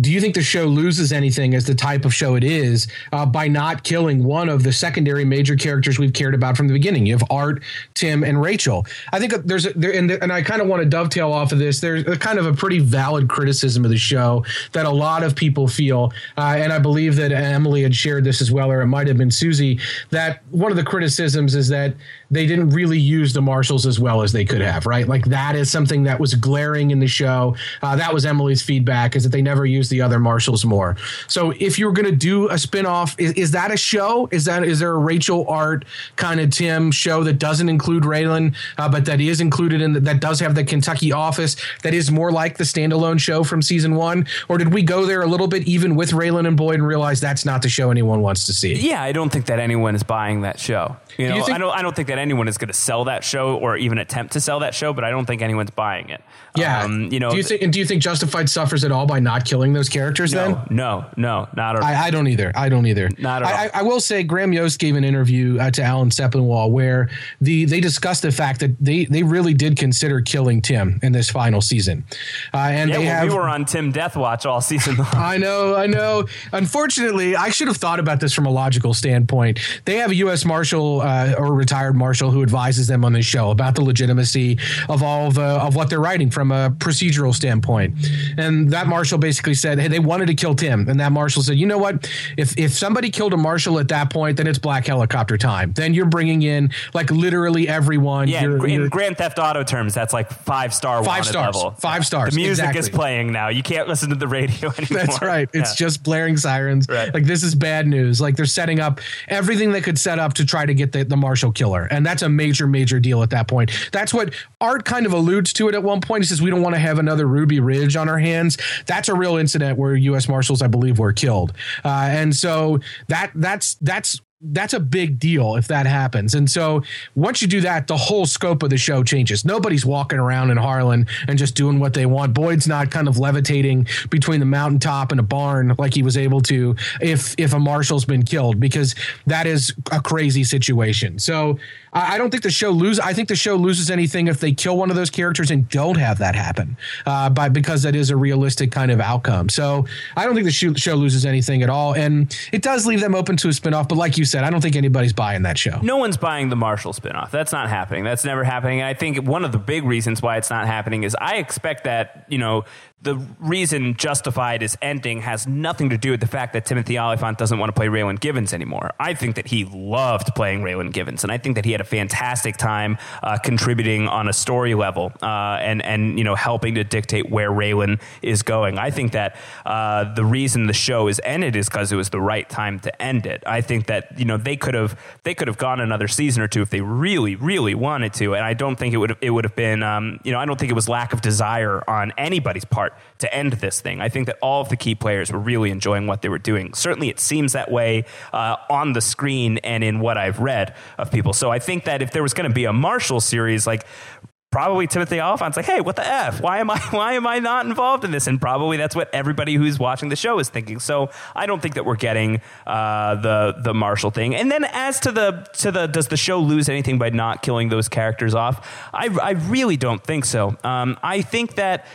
Do you think the show loses anything as the type of show it is uh, by not killing one of the secondary major characters we've cared about from the beginning? You have Art, Tim, and Rachel. I think there's a, there and, and I kind of want to dovetail off of this. There's a kind of a pretty valid criticism of the show that a lot of people feel, uh, and I believe that Emily had shared this as well, or it might have been Susie that one of the criticisms is that they didn't really use the marshals as well as they could have, right? Like that is something that was glaring in the show. Uh, that was Emily's feedback is that they never used the other marshals more. So if you're going to do a spinoff, is, is that a show? Is that is there a Rachel Art kind of Tim show that doesn't include Raylan, uh, but that is included in the, that does have the Kentucky office that is more like the standalone show from season one? Or did we go there a little bit even with Raylan and Boyd and realize that's not the show anyone wants to see? Yeah, I don't think that anyone is buying that show. You know, you think, I don't. I don't think that anyone is going to sell that show or even attempt to sell that show. But I don't think anyone's buying it. Yeah. Um, you know. Do you think? Do you think Justified suffers at all by not killing those characters? No, then no, no, not at all. I, I don't either. I don't either. Not at I, all. I, I will say, Graham Yost gave an interview uh, to Alan Sepinwall where the they discussed the fact that they they really did consider killing Tim in this final season, uh, and yeah, they well, have, we were on Tim Death Watch all season long. I know, I know. Unfortunately, I should have thought about this from a logical standpoint. They have a U.S. Marshal uh, or retired marshal who advises them on the show about the legitimacy of all of, uh, of what they're writing from a procedural standpoint. And that marshal basically said, "Hey, they wanted to kill Tim," and that marshal said, "You know what? If if somebody killed a marshal at that point, then it's black helicopter time. Then you're bringing in like literally everyone. Yeah, you're, in you're, Grand Theft Auto terms, that's like five star, five stars, level. five stars. The music exactly. is playing now. You can't listen to the radio anymore. That's right. It's yeah. just blaring sirens. Right. Like this is bad news. Like they're setting up everything they could set up to try to get the, the marshal killer, and that's a major, major deal at that point. That's what Art kind of alludes to it at one point. He says, We don't want to have another Ruby Ridge on our hands. That's a real incident where U.S. Marshals, I believe, were killed. Uh, and so that that's that's that's a big deal if that happens. And so once you do that, the whole scope of the show changes. Nobody's walking around in Harlan and just doing what they want. Boyd's not kind of levitating between the mountaintop and a barn like he was able to if if a marshal's been killed because that is a crazy situation. So I, don't think the show lose. I think the show loses anything if they kill one of those characters and don't have that happen, uh, by because that is a realistic kind of outcome. So I don't think the show, show loses anything at all, and it does leave them open to a spinoff. But like you said, I don't think anybody's buying that show. No one's buying the Marshal spinoff. That's not happening. That's never happening. And I think one of the big reasons why it's not happening is I expect that you know the reason Justified is ending has nothing to do with the fact that Timothy Olyphant doesn't want to play Raylan Givens anymore. I think that he loved playing Raylan Givens, and I think that he had a fantastic time uh, contributing on a story level uh, and and you know helping to dictate where Raylan is going. I think that uh, the reason the show is ended is because it was the right time to end it. I think that you know they could have they could have gone another season or two if they really really wanted to, and I don't think it would it would have been um, you know I don't think it was lack of desire on anybody's part to end this thing. I think that all of the key players were really enjoying what they were doing. Certainly, it seems that way uh, on the screen and in what I've read of people. So I think that if there was going to be a Marshal series, like probably Timothy Olyphant's like, hey, what the f? Why am I why am I not involved in this? And probably that's what everybody who's watching the show is thinking. So I don't think that we're getting uh, the the Marshal thing. And then as to the to the does the show lose anything by not killing those characters off? I I really don't think so. Um, I think that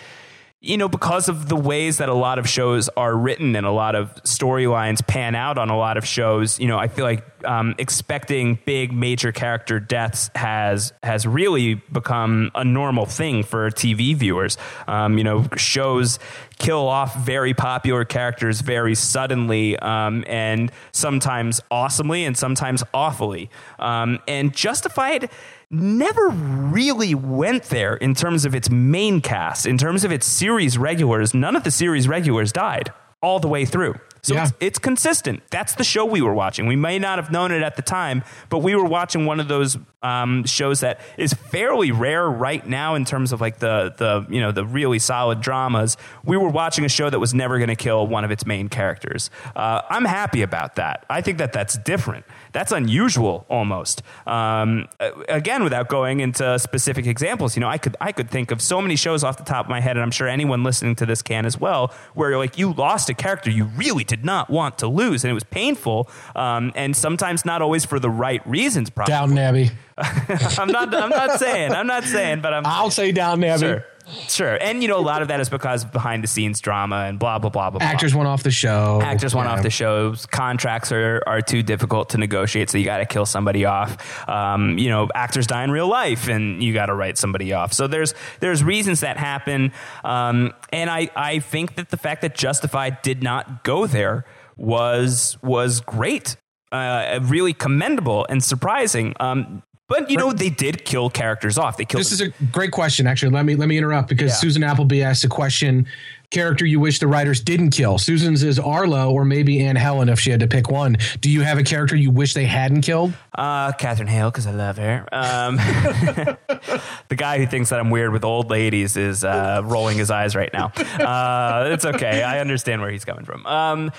you know, because of the ways that a lot of shows are written and a lot of storylines pan out on a lot of shows, you know, I feel like um, expecting big major character deaths has has really become a normal thing for TV viewers. Um, you know, shows kill off very popular characters very suddenly um, and sometimes awesomely and sometimes awfully. Um, and Justified never really went there in terms of its main cast, in terms of its series regulars. None of the series regulars died all the way through. So yeah. it's, it's, consistent. That's the show we were watching. We may not have known it at the time, but we were watching one of those um, shows that is fairly rare right now in terms of like the the you know the really solid dramas. We were watching a show that was never going to kill one of its main characters. Uh, I'm happy about that. I think that that's different. That's unusual almost. Um, again, without going into specific examples, you know, I could I could think of so many shows off the top of my head, and I'm sure anyone listening to this can as well, where like you lost a character you really did not want to lose, and it was painful, um, and sometimes not always for the right reasons. Probably. Downton Abbey. I'm not. I'm not saying. I'm not saying. But I'm. I'll say Down Abbey. Sure. Sure. And, you know, a lot of that is because behind the scenes drama and blah, blah, blah, blah. Actors went off the show. Actors went off the shows. Contracts are, are too difficult to negotiate, so you got to kill somebody off. Um, you know, actors die in real life, and you got to write somebody off. So there's there's reasons that happen, um, and I I think that the fact that Justified did not go there was was great. Uh, really commendable and surprising. Um, but you know they did kill characters off. They killed. This is a great question. Actually, let me let me interrupt because yeah. Susan Appleby asked a question. Character you wish the writers didn't kill. Susan's is Arlo or maybe Aunt Helen if she had to pick one. Do you have a character you wish they hadn't killed? Uh, Katherine Hale because I love her. Um, the guy who thinks that I'm weird with old ladies is uh, rolling his eyes right now. Uh, it's okay. I understand where he's coming from. Um,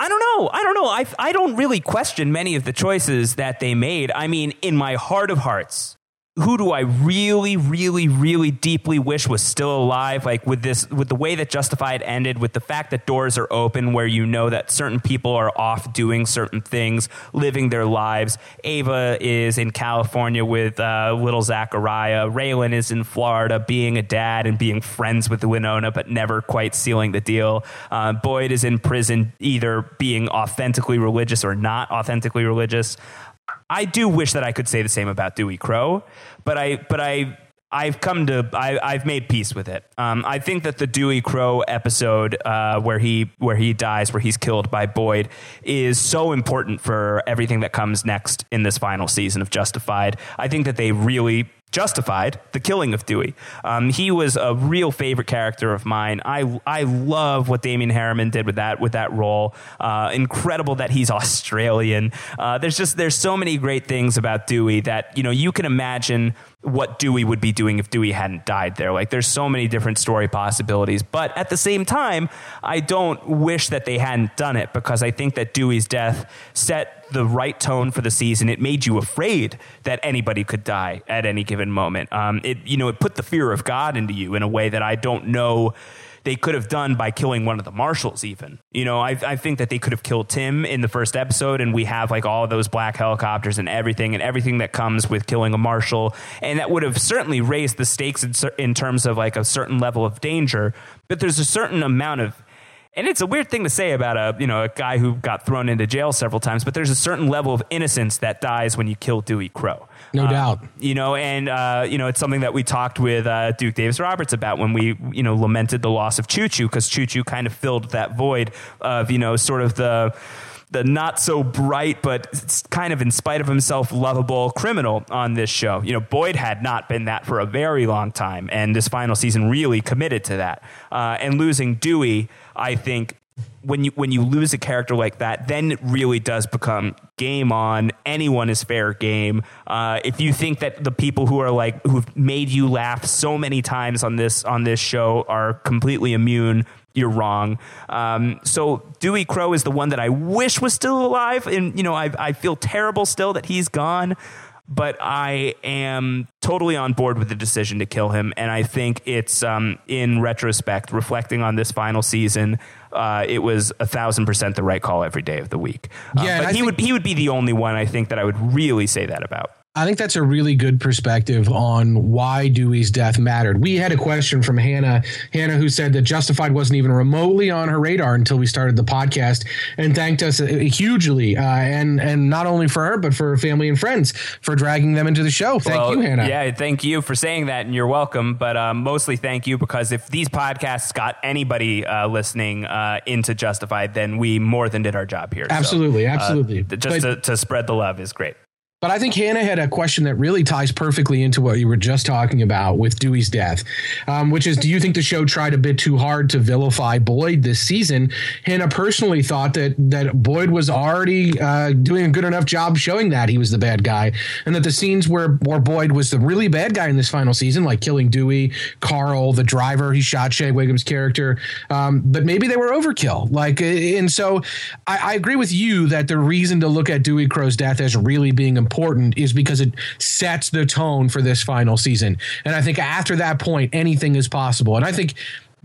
I don't know. I don't know. I, I don't really question many of the choices that they made. I mean, in my heart of hearts, who do I really, really, really deeply wish was still alive? Like with this, with the way that Justified ended, with the fact that doors are open where you know that certain people are off doing certain things, living their lives. Ava is in California with uh, little Zachariah. Raylan is in Florida being a dad and being friends with Winona, but never quite sealing the deal. Uh, Boyd is in prison, either being authentically religious or not authentically religious. I do wish that I could say the same about Dewey Crowe, but I but I I've come to I, have made peace with it. Um, I think that the Dewey Crowe episode uh, where he where he dies, where he's killed by Boyd, is so important for everything that comes next in this final season of Justified. I think that they really justified the killing of Dewey. Um, he was a real favorite character of mine. I I love what Damon Herriman did with that with that role. Uh, incredible that he's Australian. Uh, there's just there's so many great things about Dewey that you know you can imagine what Dewey would be doing if Dewey hadn't died there. Like there's so many different story possibilities, but at the same time, I don't wish that they hadn't done it because I think that Dewey's death set the right tone for the season. It made you afraid that anybody could die at any given moment. Um, it you know it put the fear of God into you in a way that I don't know they could have done by killing one of the marshals even. You know I, I think that they could have killed tim in the first episode and we have like all those black helicopters and everything and everything that comes with killing a marshal. And that would have certainly raised the stakes in, in terms of like a certain level of danger. But there's a certain amount of and it's a weird thing to say about a you know a guy who got thrown into jail several times, but there's a certain level of innocence that dies when you kill Dewey Crowe. No uh, doubt. You know, and uh, you know it's something that we talked with uh, Duke Davis Roberts about when we you know lamented the loss of Choo Choo because Choo Choo kind of filled that void of you know sort of the the not so bright, but kind of in spite of himself lovable criminal on this show. You know, Boyd had not been that for a very long time, and this final season really committed to that. Uh, and losing Dewey, I think, when you when you lose a character like that, then it really does become game on. Anyone is fair game. Uh, if you think that the people who are like who've made you laugh so many times on this on this show are completely immune you're wrong. Um, so Dewey Crowe is the one that I wish was still alive, and you know I, I feel terrible still that he's gone. But I am totally on board with the decision to kill him, and I think it's um, in retrospect, reflecting on this final season, uh, it was a thousand percent the right call every day of the week. Uh, yeah, but he would he would be the only one I think that I would really say that about. I think that's a really good perspective on why Dewey's death mattered. We had a question from Hannah, Hannah, who said that Justified wasn't even remotely on her radar until we started the podcast, and thanked us uh, hugely, uh, and and not only for her but for her family and friends for dragging them into the show. Thank well, you, Hannah. Yeah, thank you for saying that, and you're welcome. But um, mostly thank you because if these podcasts got anybody uh, listening uh, into Justified, then we more than did our job here. Absolutely, so, absolutely. just but, to, to spread the love is great. But I think Hannah had a question that really ties perfectly into what you were just talking about with Dewey's death, um, which is do you think the show tried a bit too hard to vilify Boyd this season? Hannah personally thought that that Boyd was already uh, doing a good enough job showing that he was the bad guy, and that the scenes where, where Boyd was the really bad guy in this final season, like killing Dewey, Carl, the driver, he shot Shea Whigham's character, um, but maybe they were overkill. Like, and so I, I agree with you that the reason to look at Dewey Crowe's death as really being important is because it sets the tone for this final season. And I think after that point, anything is possible. And I think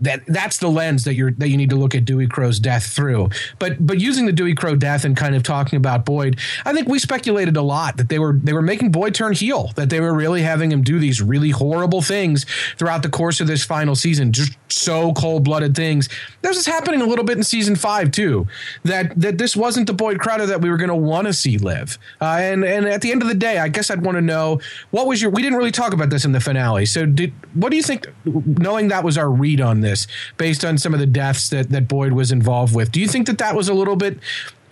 that that's the lens that you're that you need to look at Dewey Crowe's death through. But but using the Dewey Crowe death and kind of talking about Boyd, I think we speculated a lot that they were they were making Boyd turn heel, that they were really having him do these really horrible things throughout the course of this final season, just so cold blooded things. This is happening a little bit in season five too. That that this wasn't the Boyd Crowder that we were going to want to see live. Uh, and and at the end of the day, I guess I'd want to know what was your. We didn't really talk about this in the finale. So did what do you think? Knowing that was our read on this based on some of the deaths that, that Boyd was involved with. Do you think that that was a little bit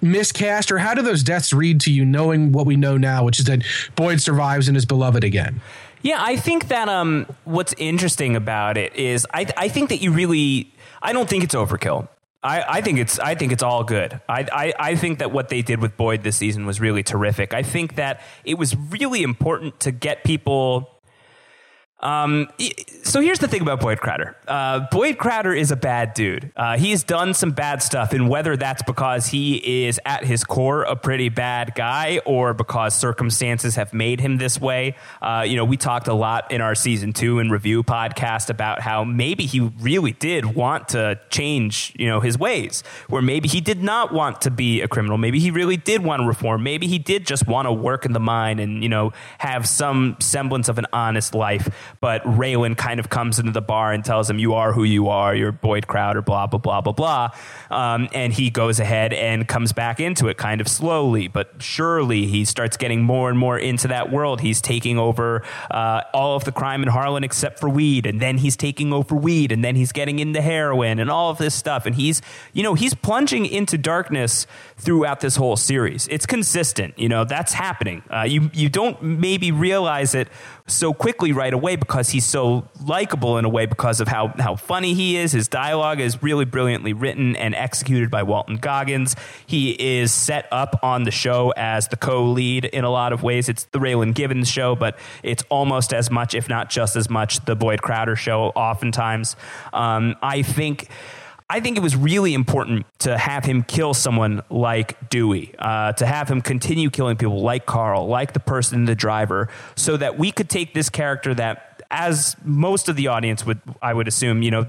miscast, or how do those deaths read to you, knowing what we know now, which is that Boyd survives and is beloved again? Yeah, I think that um, what's interesting about it is I, I think that you really I don't think it's overkill. I, I think it's I think it's all good. I, I, I think that what they did with Boyd this season was really terrific. I think that it was really important to get people um, so here's the thing about Boyd Crowder. Uh, Boyd Crowder is a bad dude. Uh, he's done some bad stuff, and whether that's because he is at his core a pretty bad guy or because circumstances have made him this way, uh, you know, we talked a lot in our season two and review podcast about how maybe he really did want to change, you know, his ways, where maybe he did not want to be a criminal. Maybe he really did want to reform. Maybe he did just want to work in the mine and, you know, have some semblance of an honest life but Raylan kind of comes into the bar and tells him, "You are who you are. You're Boyd Crowder." Blah blah blah blah blah. Um, and he goes ahead and comes back into it, kind of slowly but surely. He starts getting more and more into that world. He's taking over uh, all of the crime in Harlan except for weed, and then he's taking over weed, and then he's getting into heroin and all of this stuff. And he's, you know, he's plunging into darkness throughout this whole series. It's consistent. You know, that's happening. Uh, you you don't maybe realize it so quickly right away because he's so likable in a way because of how, how funny he is. His dialogue is really brilliantly written and executed by Walton Goggins. He is set up on the show as the co lead in a lot of ways. It's the Raylan Givens show, but it's almost as much, if not just as much, the Boyd Crowder show, oftentimes. Um, I think. I think it was really important to have him kill someone like Dewey, uh, to have him continue killing people like Carl, like the person, the driver, so that we could take this character that, as most of the audience would, I would assume, you know,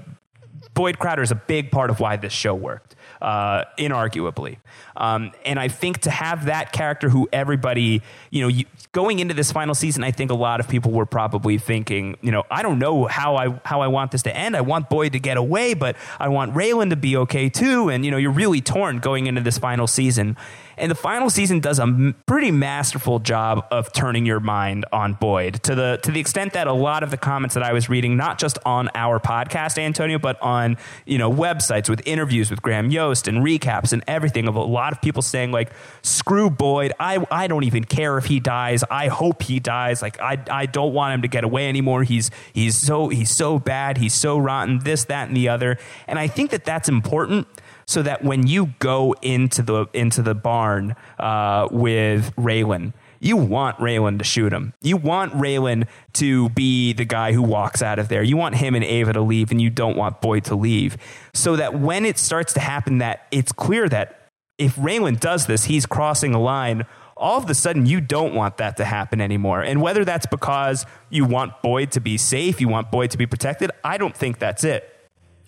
Boyd Crowder is a big part of why this show worked uh, inarguably. Um, and I think to have that character who everybody, you know, you, going into this final season, I think a lot of people were probably thinking, you know, I don't know how I how I want this to end. I want Boyd to get away, but I want Raylan to be okay too. And you know, you're really torn going into this final season. And the final season does a pretty masterful job of turning your mind on Boyd to the to the extent that a lot of the comments that I was reading, not just on our podcast, Antonio, but on you know websites with interviews with Graham Yost and recaps and everything of a lot of people saying like, "Screw Boyd. I I don't even care if he dies. I hope he dies. Like I I don't want him to get away anymore. He's he's so he's so bad. He's so rotten. This that and the other. And I think that that's important." So that when you go into the into the barn uh, with Raylan, you want Raylan to shoot him. You want Raylan to be the guy who walks out of there. You want him and Ava to leave, and you don't want Boyd to leave. So that when it starts to happen, that it's clear that if Raylan does this, he's crossing a line. All of a sudden, you don't want that to happen anymore. And whether that's because you want Boyd to be safe, you want Boyd to be protected, I don't think that's it.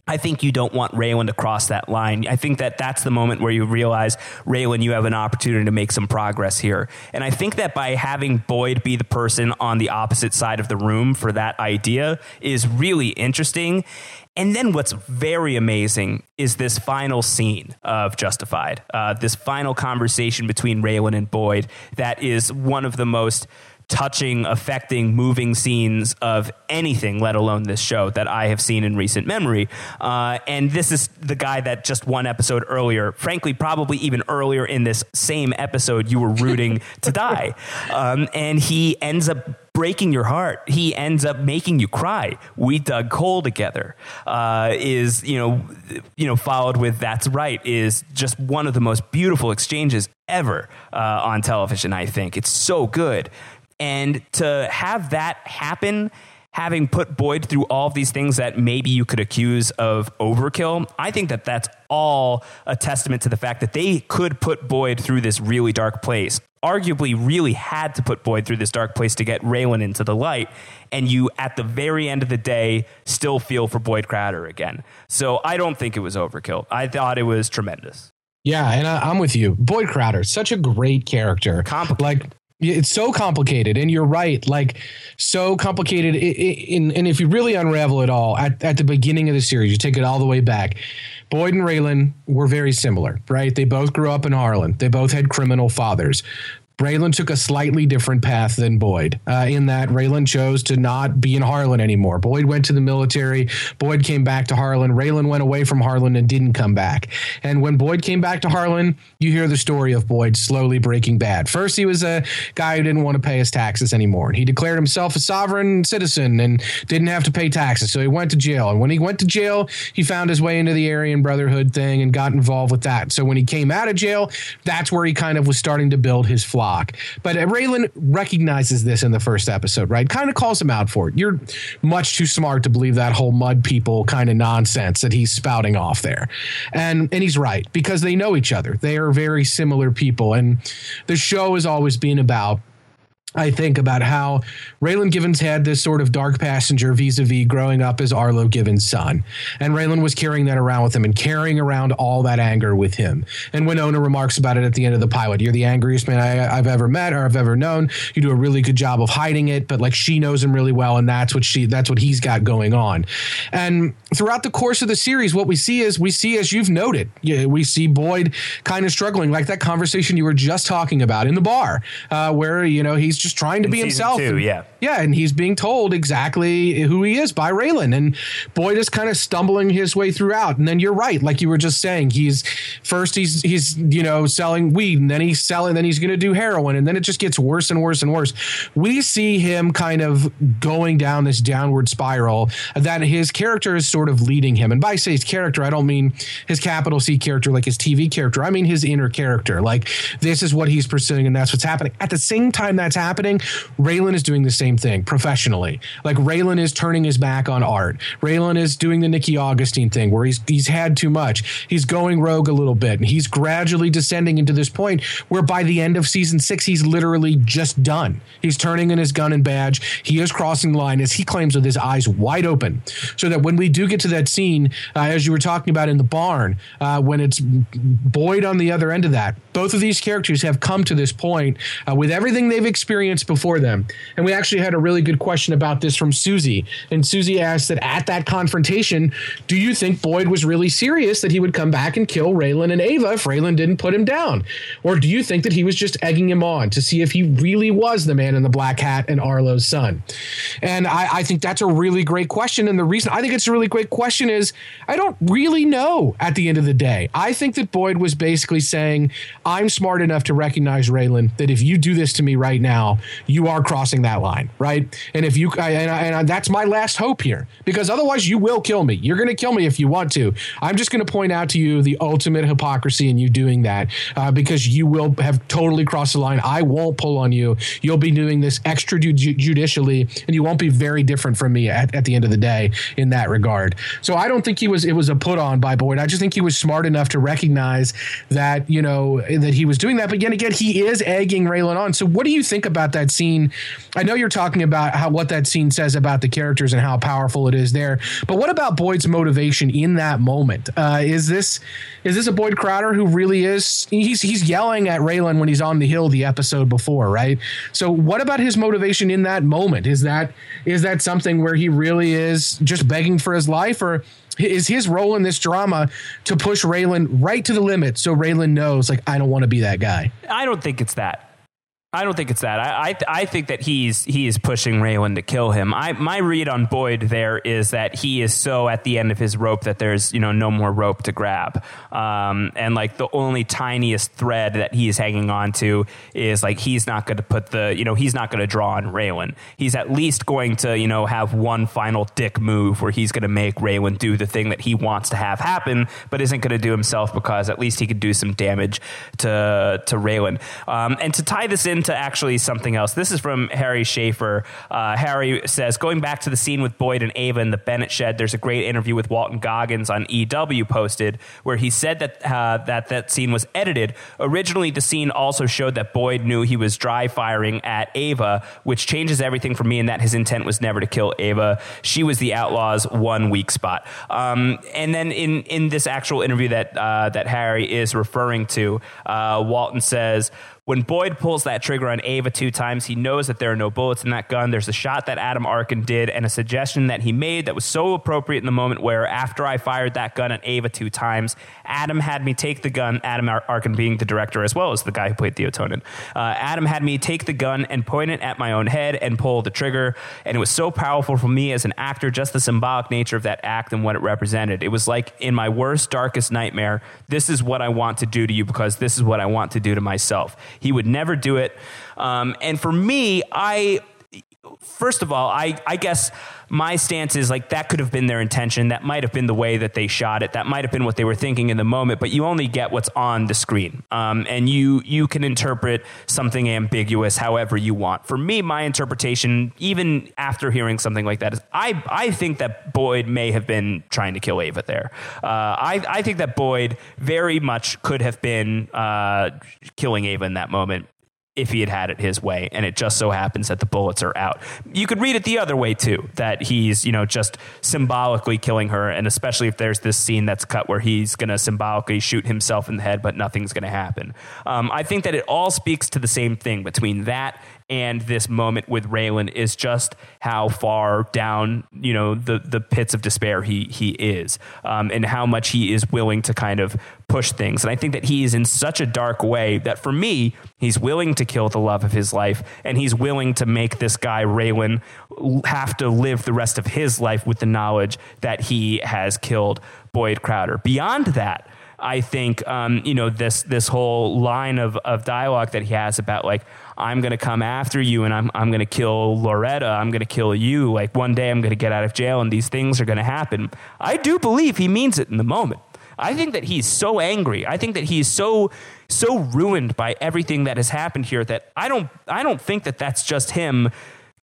I think you don't want Raylan to cross that line. I think that that's the moment where you realize, Raylan, you have an opportunity to make some progress here. And I think that by having Boyd be the person on the opposite side of the room for that idea is really interesting. And then what's very amazing is this final scene of Justified, uh, this final conversation between Raylan and Boyd that is one of the most touching, affecting, moving scenes of anything, let alone this show that I have seen in recent memory. Uh, and this is the guy that just one episode earlier, frankly, probably even earlier in this same episode, you were rooting to die. Um, and he ends up breaking your heart. He ends up making you cry. We dug coal together. Uh, is you know you know followed with that's right is just one of the most beautiful exchanges ever uh, on television. I think it's so good. And to have that happen, having put Boyd through all of these things that maybe you could accuse of overkill, I think that that's all a testament to the fact that they could put Boyd through this really dark place. Arguably, really had to put Boyd through this dark place to get Raylan into the light, and you, at the very end of the day, still feel for Boyd Crowder again. So I don't think it was overkill. I thought it was tremendous. Yeah, and I, am with you. Boyd Crowder, such a great character. Complicated. Like it's so complicated, and you're right. Like so complicated. In, and if you really unravel it all at, at the beginning of the series, you take it all the way back. Boyd and Raylan were very similar, right? They both grew up in Harlan. They both had criminal fathers. Raylan took a slightly different path than Boyd, uh, in that Raylan chose to not be in Harlan anymore. Boyd went to the military. Boyd came back to Harlan. Raylan went away from Harlan and didn't come back. And when Boyd came back to Harlan, you hear the story of Boyd slowly breaking bad. First, he was a guy who didn't want to pay his taxes anymore. He declared himself a sovereign citizen and didn't have to pay taxes. So he went to jail. And when he went to jail, he found his way into the Aryan Brotherhood thing and got involved with that. So when he came out of jail, that's where he kind of was starting to build his flock But uh, Raylan recognizes this in the first episode, right? Kind of calls him out for it. You're much too smart to believe that whole mud people kind of nonsense that he's spouting off there. And and he's right because they know each other. They are very similar people and the show has always been about I think about how Raylan Givens had this sort of dark passenger vis a vis growing up as Arlo Givens' son. And Raylan was carrying that around with him and carrying around all that anger with him. And Winona remarks about it at the end of the pilot You're the angriest man I, have ever met or I've ever known. You do a really good job of hiding it, but like she knows him really well. And that's what she, that's what he's got going on. And throughout the course of the series, what we see is we see, as you've noted, we see Boyd kind of struggling, like that conversation you were just talking about in the bar, uh, where, you know, he's just trying to In be himself. Two, yeah. Yeah. And he's being told exactly who he is by Raylan. And Boyd is kind of stumbling his way throughout. And then you're right. Like you were just saying, he's first, he's, he's, you know, selling weed and then he's selling, then he's going to do heroin. And then it just gets worse and worse and worse. We see him kind of going down this downward spiral that his character is sort of leading him. And by say his character, I don't mean his capital C character like his TV character. I mean his inner character. Like this is what he's pursuing and that's what's happening. At the same time that's happening, Raylan is doing the same thing professionally. Like Raylan is turning his back on Art. Raylan is doing the Nikki Augustine thing where he's he's had too much. He's going rogue a little bit and he's gradually descending into this point where by the end of season 6 he's literally just done. He's turning in his gun and badge. He is crossing the line as he claims with his eyes wide open so that when we do get to that scene uh, as you were talking about in the barn uh, when it's Boyd on the other end of that both of these characters have come to this point uh, with everything they've experienced before them. And we actually had a really good question about this from Susie. And Susie asked that at that confrontation, do you think Boyd was really serious that he would come back and kill Raylan and Ava if Raylan didn't put him down? Or do you think that he was just egging him on to see if he really was the man in the black hat and Arlo's son? And I, I think that's a really great question. And the reason I think it's a really great question is I don't really know at the end of the day. I think that Boyd was basically saying, I'm smart enough to recognize Raylan that if you do this to me right now, you are crossing that line, right? And if you, I, and, I, and I, that's my last hope here, because otherwise you will kill me. You're going to kill me if you want to. I'm just going to point out to you the ultimate hypocrisy in you doing that, uh, because you will have totally crossed the line. I won't pull on you. You'll be doing this extrajudicially, and you won't be very different from me at, at the end of the day in that regard. So I don't think he was. It was a put on by Boyd. I just think he was smart enough to recognize that you know that he was doing that. But yet again, he is egging Raylan on. So what do you think about that scene? I know you're talking about how what that scene says about the characters and how powerful it is there. But what about Boyd's motivation in that moment? Uh, is this is this a Boyd Crowder who really is? He's he's yelling at Raylan when he's on the hill the episode before, right? So what about his motivation in that moment? Is that is that something where he really is just begging for his life, or is his role in this drama to push Raylan right to the limit so Raylan knows, like, I don't want to be that guy. I don't think it's that. I don't think it's that. I, I I think that he's he is pushing Raylan to kill him. I my read on Boyd there is that he is so at the end of his rope that there's you know no more rope to grab, um, and like the only tiniest thread that he is hanging on to is like he's not going to put the you know he's not going to draw on Raylan. He's at least going to you know have one final dick move where he's going to make Raylan do the thing that he wants to have happen, but isn't going to do himself because at least he could do some damage to to Raylan. Um, and to tie this in into actually something else. This is from Harry Schaefer. Uh, Harry says, going back to the scene with Boyd and Ava in the Bennett shed, there's a great interview with Walton Goggins on EW posted where he said that uh, that that scene was edited. Originally, the scene also showed that Boyd knew he was dry firing at Ava, which changes everything for me. And that his intent was never to kill Ava. She was the outlaw's one weak spot. Um, and then in in this actual interview that uh, that Harry is referring to, uh, Walton says. When Boyd pulls that trigger on Ava two times, he knows that there are no bullets in that gun. There's a shot that Adam Arkin did and a suggestion that he made that was so appropriate in the moment where after I fired that gun at Ava two times, Adam had me take the gun, Adam Arkin being the director as well as the guy who played Theo Tonin. Uh, Adam had me take the gun and point it at my own head and pull the trigger. And it was so powerful for me as an actor, just the symbolic nature of that act and what it represented. It was like in my worst, darkest nightmare, this is what I want to do to you because this is what I want to do to myself. He would never do it. Um, and for me, I first of all, I, I guess my stance is like that could have been their intention. That might have been the way that they shot it. That might have been what they were thinking in the moment. But you only get what's on the screen, um, and you you can interpret something ambiguous however you want. For me, my interpretation, even after hearing something like that, is I I think that Boyd may have been trying to kill Ava there. Uh, I I think that Boyd very much could have been uh, killing Ava in that moment if he had had it his way and it just so happens that the bullets are out. You could read it the other way too, that he's, you know, just symbolically killing her and especially if there's this scene that's cut where he's going to symbolically shoot himself in the head but nothing's going to happen. Um, I think that it all speaks to the same thing between that and this moment with Raylan is just how far down you know the the pits of despair he he is, um, and how much he is willing to kind of push things. And I think that he is in such a dark way that for me, he's willing to kill the love of his life, and he's willing to make this guy Raylan have to live the rest of his life with the knowledge that he has killed Boyd Crowder. Beyond that. I think um, you know this this whole line of, of dialogue that he has about like I'm going to come after you and I'm, I'm going to kill Loretta. I'm going to kill you. Like one day I'm going to get out of jail and these things are going to happen. I do believe he means it in the moment. I think that he's so angry. I think that he's so so ruined by everything that has happened here that I don't I don't think that that's just him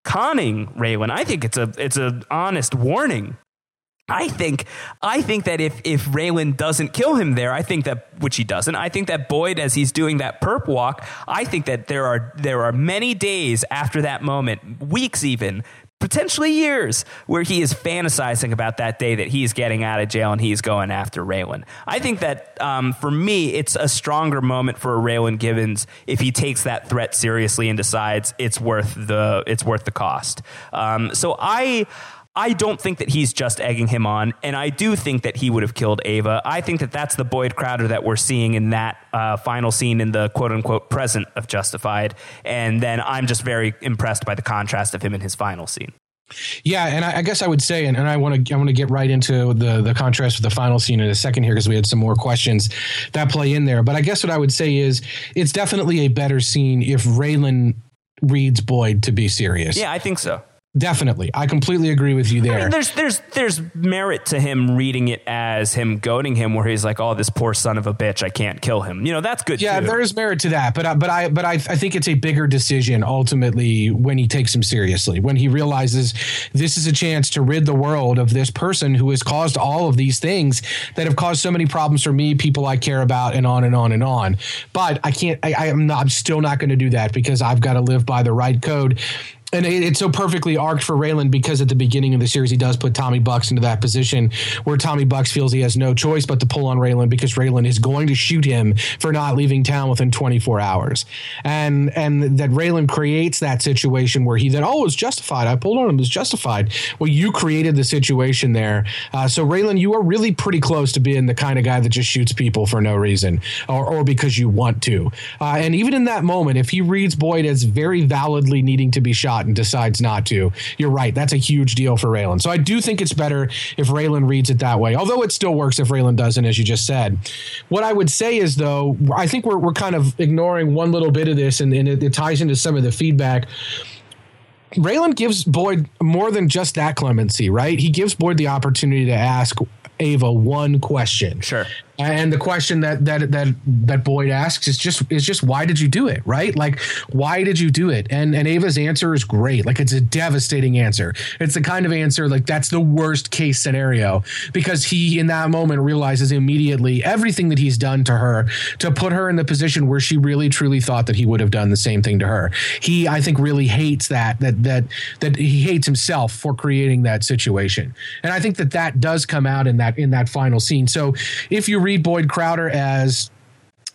conning Raylan. I think it's a it's an honest warning I think I think that if if Raylan doesn't kill him there, I think that which he doesn't. I think that Boyd, as he's doing that perp walk, I think that there are there are many days after that moment, weeks even, potentially years, where he is fantasizing about that day that he's getting out of jail and he's going after Raylan. I think that um, for me, it's a stronger moment for Raylan Givens if he takes that threat seriously and decides it's worth the it's worth the cost. Um, so I. I don't think that he's just egging him on, and I do think that he would have killed Ava. I think that that's the Boyd Crowder that we're seeing in that uh, final scene in the quote unquote present of Justified. And then I'm just very impressed by the contrast of him in his final scene. Yeah, and I, I, guess I would say, and, and I want to I want to get right into the the contrast with the final scene in a second here because we had some more questions that play in there. But I guess what I would say is it's definitely a better scene if Raylan reads Boyd to be serious. Yeah, I think so. Definitely, I completely agree with you there. I mean, there's there's there's merit to him reading it as him goading him, where he's like, "Oh, this poor son of a bitch, I can't kill him." You know, that's good. Yeah, too. there is merit to that, but I, but I but I, I think it's a bigger decision ultimately when he takes him seriously, when he realizes this is a chance to rid the world of this person who has caused all of these things that have caused so many problems for me, people I care about, and on and on and on. But I can't. I, I am not. I'm still not going to do that because I've got to live by the right code and it's so perfectly arced for Raylan because at the beginning of the series he does put Tommy Bucks into that position where Tommy Bucks feels he has no choice but to pull on Raylan because Raylan is going to shoot him for not leaving town within 24 hours, and and that Raylan creates that situation where he then oh it's justified. I pulled on him. It's justified. Well, you created the situation there, uh, so Raylan you are really pretty close to being the kind of guy that just shoots people for no reason or or because you want to, uh, and even in that moment if he reads Boyd as very validly needing to be shot and decides not to, you're right. That's a huge deal for Raylan. So I do think it's better if Raylan reads it that way, although it still works if Raylan doesn't, as you just said. What I would say is, though, I think we're, we're kind of ignoring one little bit of this, and, and it, it ties into some of the feedback. Raylan gives Boyd more than just that clemency, right? He gives Boyd the opportunity to ask Ava one question. Sure. And the question that that that that Boyd asks is just is just why did you do it? Right? Like why did you do it? And and Ava's answer is great. Like it's a devastating answer. It's the kind of answer like that's the worst case scenario because he in that moment realizes immediately everything that he's done to her to put her in the position where she really truly thought that he would have done the same thing to her. He I think really hates that that that that he hates himself for creating that situation. And I think that that does come out in that in that final scene. So if you read Boyd Crowder as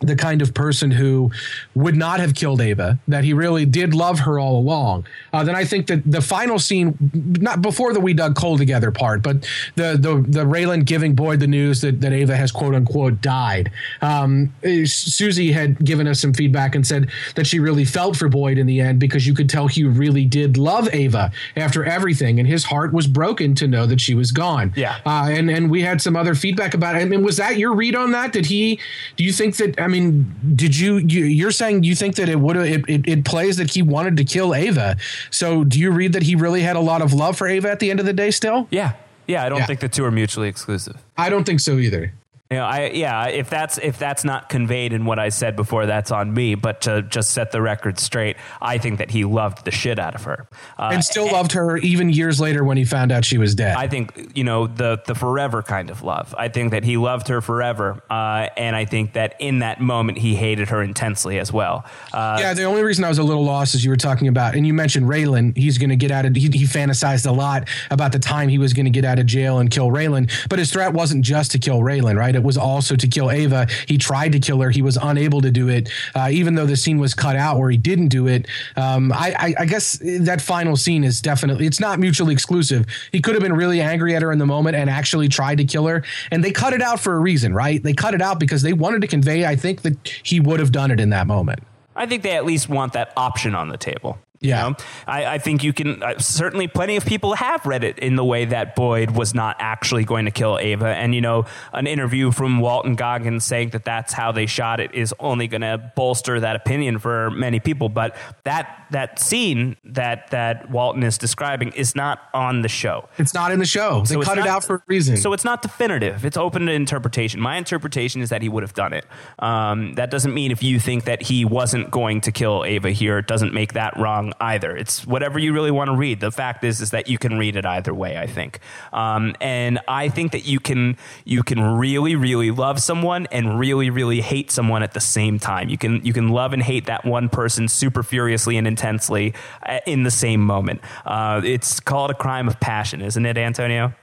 the kind of person who would not have killed Ava, that he really did love her all along, uh, then I think that the final scene, not before the we dug coal together part, but the the the Raylan giving Boyd the news that, that Ava has quote unquote died. Um, Susie had given us some feedback and said that she really felt for Boyd in the end because you could tell he really did love Ava after everything, and his heart was broken to know that she was gone. Yeah, uh, and and we had some other feedback about it. I mean, was that your read on that? Did he? Do you think that? I mean, did you, you are saying you think that it would it, it, it plays that he wanted to kill Ava. So do you read that he really had a lot of love for Ava at the end of the day still? Yeah. Yeah, I don't yeah. think the two are mutually exclusive. I don't think so either. You know, I yeah, if that's if that's not conveyed in what I said before, that's on me. But to just set the record straight, I think that he loved the shit out of her, uh, and still and, loved her even years later when he found out she was dead. I think you know the the forever kind of love. I think that he loved her forever, uh, and I think that in that moment he hated her intensely as well. Uh, yeah, the only reason I was a little lost is you were talking about, and you mentioned Raylan. He's going to get out of. He, he fantasized a lot about the time he was going to get out of jail and kill Raylan, but his threat wasn't just to kill Raylan, right? Was also to kill Ava. He tried to kill her. He was unable to do it, uh, even though the scene was cut out where he didn't do it. Um, I, I, I, guess that final scene is definitely it's not mutually exclusive. He could have been really angry at her in the moment and actually tried to kill her, and they cut it out for a reason, right? They cut it out because they wanted to convey, I think, that he would have done it in that moment. I think they at least want that option on the table. Yeah, you know? I, I, think you can uh, certainly plenty of people have read it in the way that Boyd was not actually going to kill Ava, and you know, an interview from Walton Goggins saying that that's how they shot it is only going to bolster that opinion for many people. But that that scene that that Walton is describing is not on the show. It's not in the show. They so cut it out for a reason. So it's not definitive. It's open to interpretation. My interpretation is that he would have done it. Um, that doesn't mean if you think that he wasn't going to kill Ava here, it doesn't make that wrong either. It's whatever you really want to read. The fact is, is that you can read it either way. I think, um, and I think that you can you can really really love someone and really really hate someone at the same time. You can you can love and hate that one person super furiously and intensely uh, in the same moment. Uh, it's called a crime of passion, isn't it, Antonio?